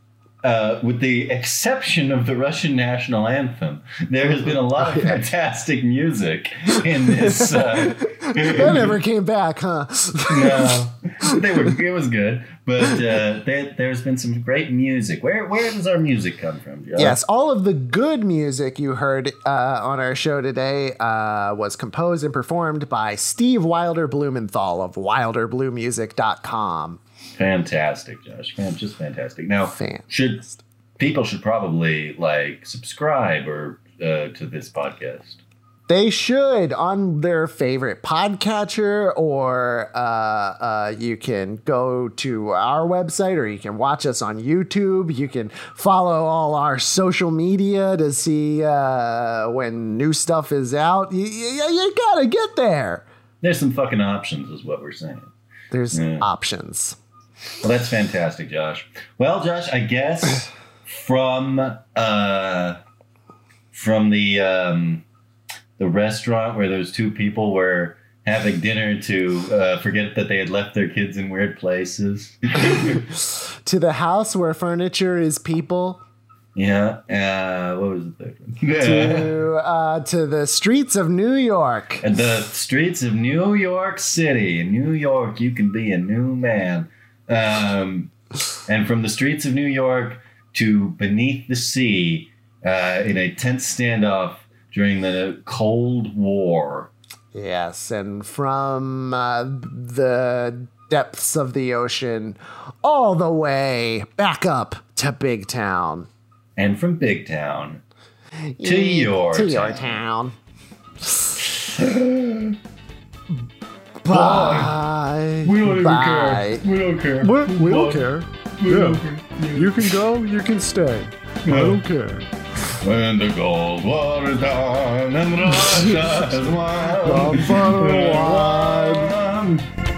uh, with the exception of the Russian national anthem, there has been a lot of fantastic music in this. Uh, That never came back, huh? no, they were. It was good, but uh, there, there's been some great music. Where where does our music come from, Josh? Yes, all of the good music you heard uh, on our show today uh, was composed and performed by Steve Wilder Blumenthal of wilderbluemusic.com. fantastic, Josh. Man, just fantastic. Now, Fan- should people should probably like subscribe or uh, to this podcast. They should on their favorite podcatcher, or uh, uh, you can go to our website, or you can watch us on YouTube. You can follow all our social media to see uh, when new stuff is out. You, you, you gotta get there. There's some fucking options, is what we're saying. There's Yeah. options. Well, that's fantastic, Josh. Well, Josh, I guess from uh, from the um, the restaurant where those two people were having dinner to uh, forget that they had left their kids in weird places. To the house where furniture is people. yeah. Uh, what was the third one? To uh, to the streets of New York. And the streets of New York City. In New York, you can be a new man. Um, and from the streets of New York to beneath the sea uh, in a tense standoff during the Cold War. Yes, and from uh, the depths of the ocean all the way back up to Big Town. And from Big Town to your to your town. town. Bye. We don't even Bye. care. We don't care. We, we don't care. We don't Yeah. care. You can go, you can stay. I don't care. When the gold water down and Russia is wild. One for one. One.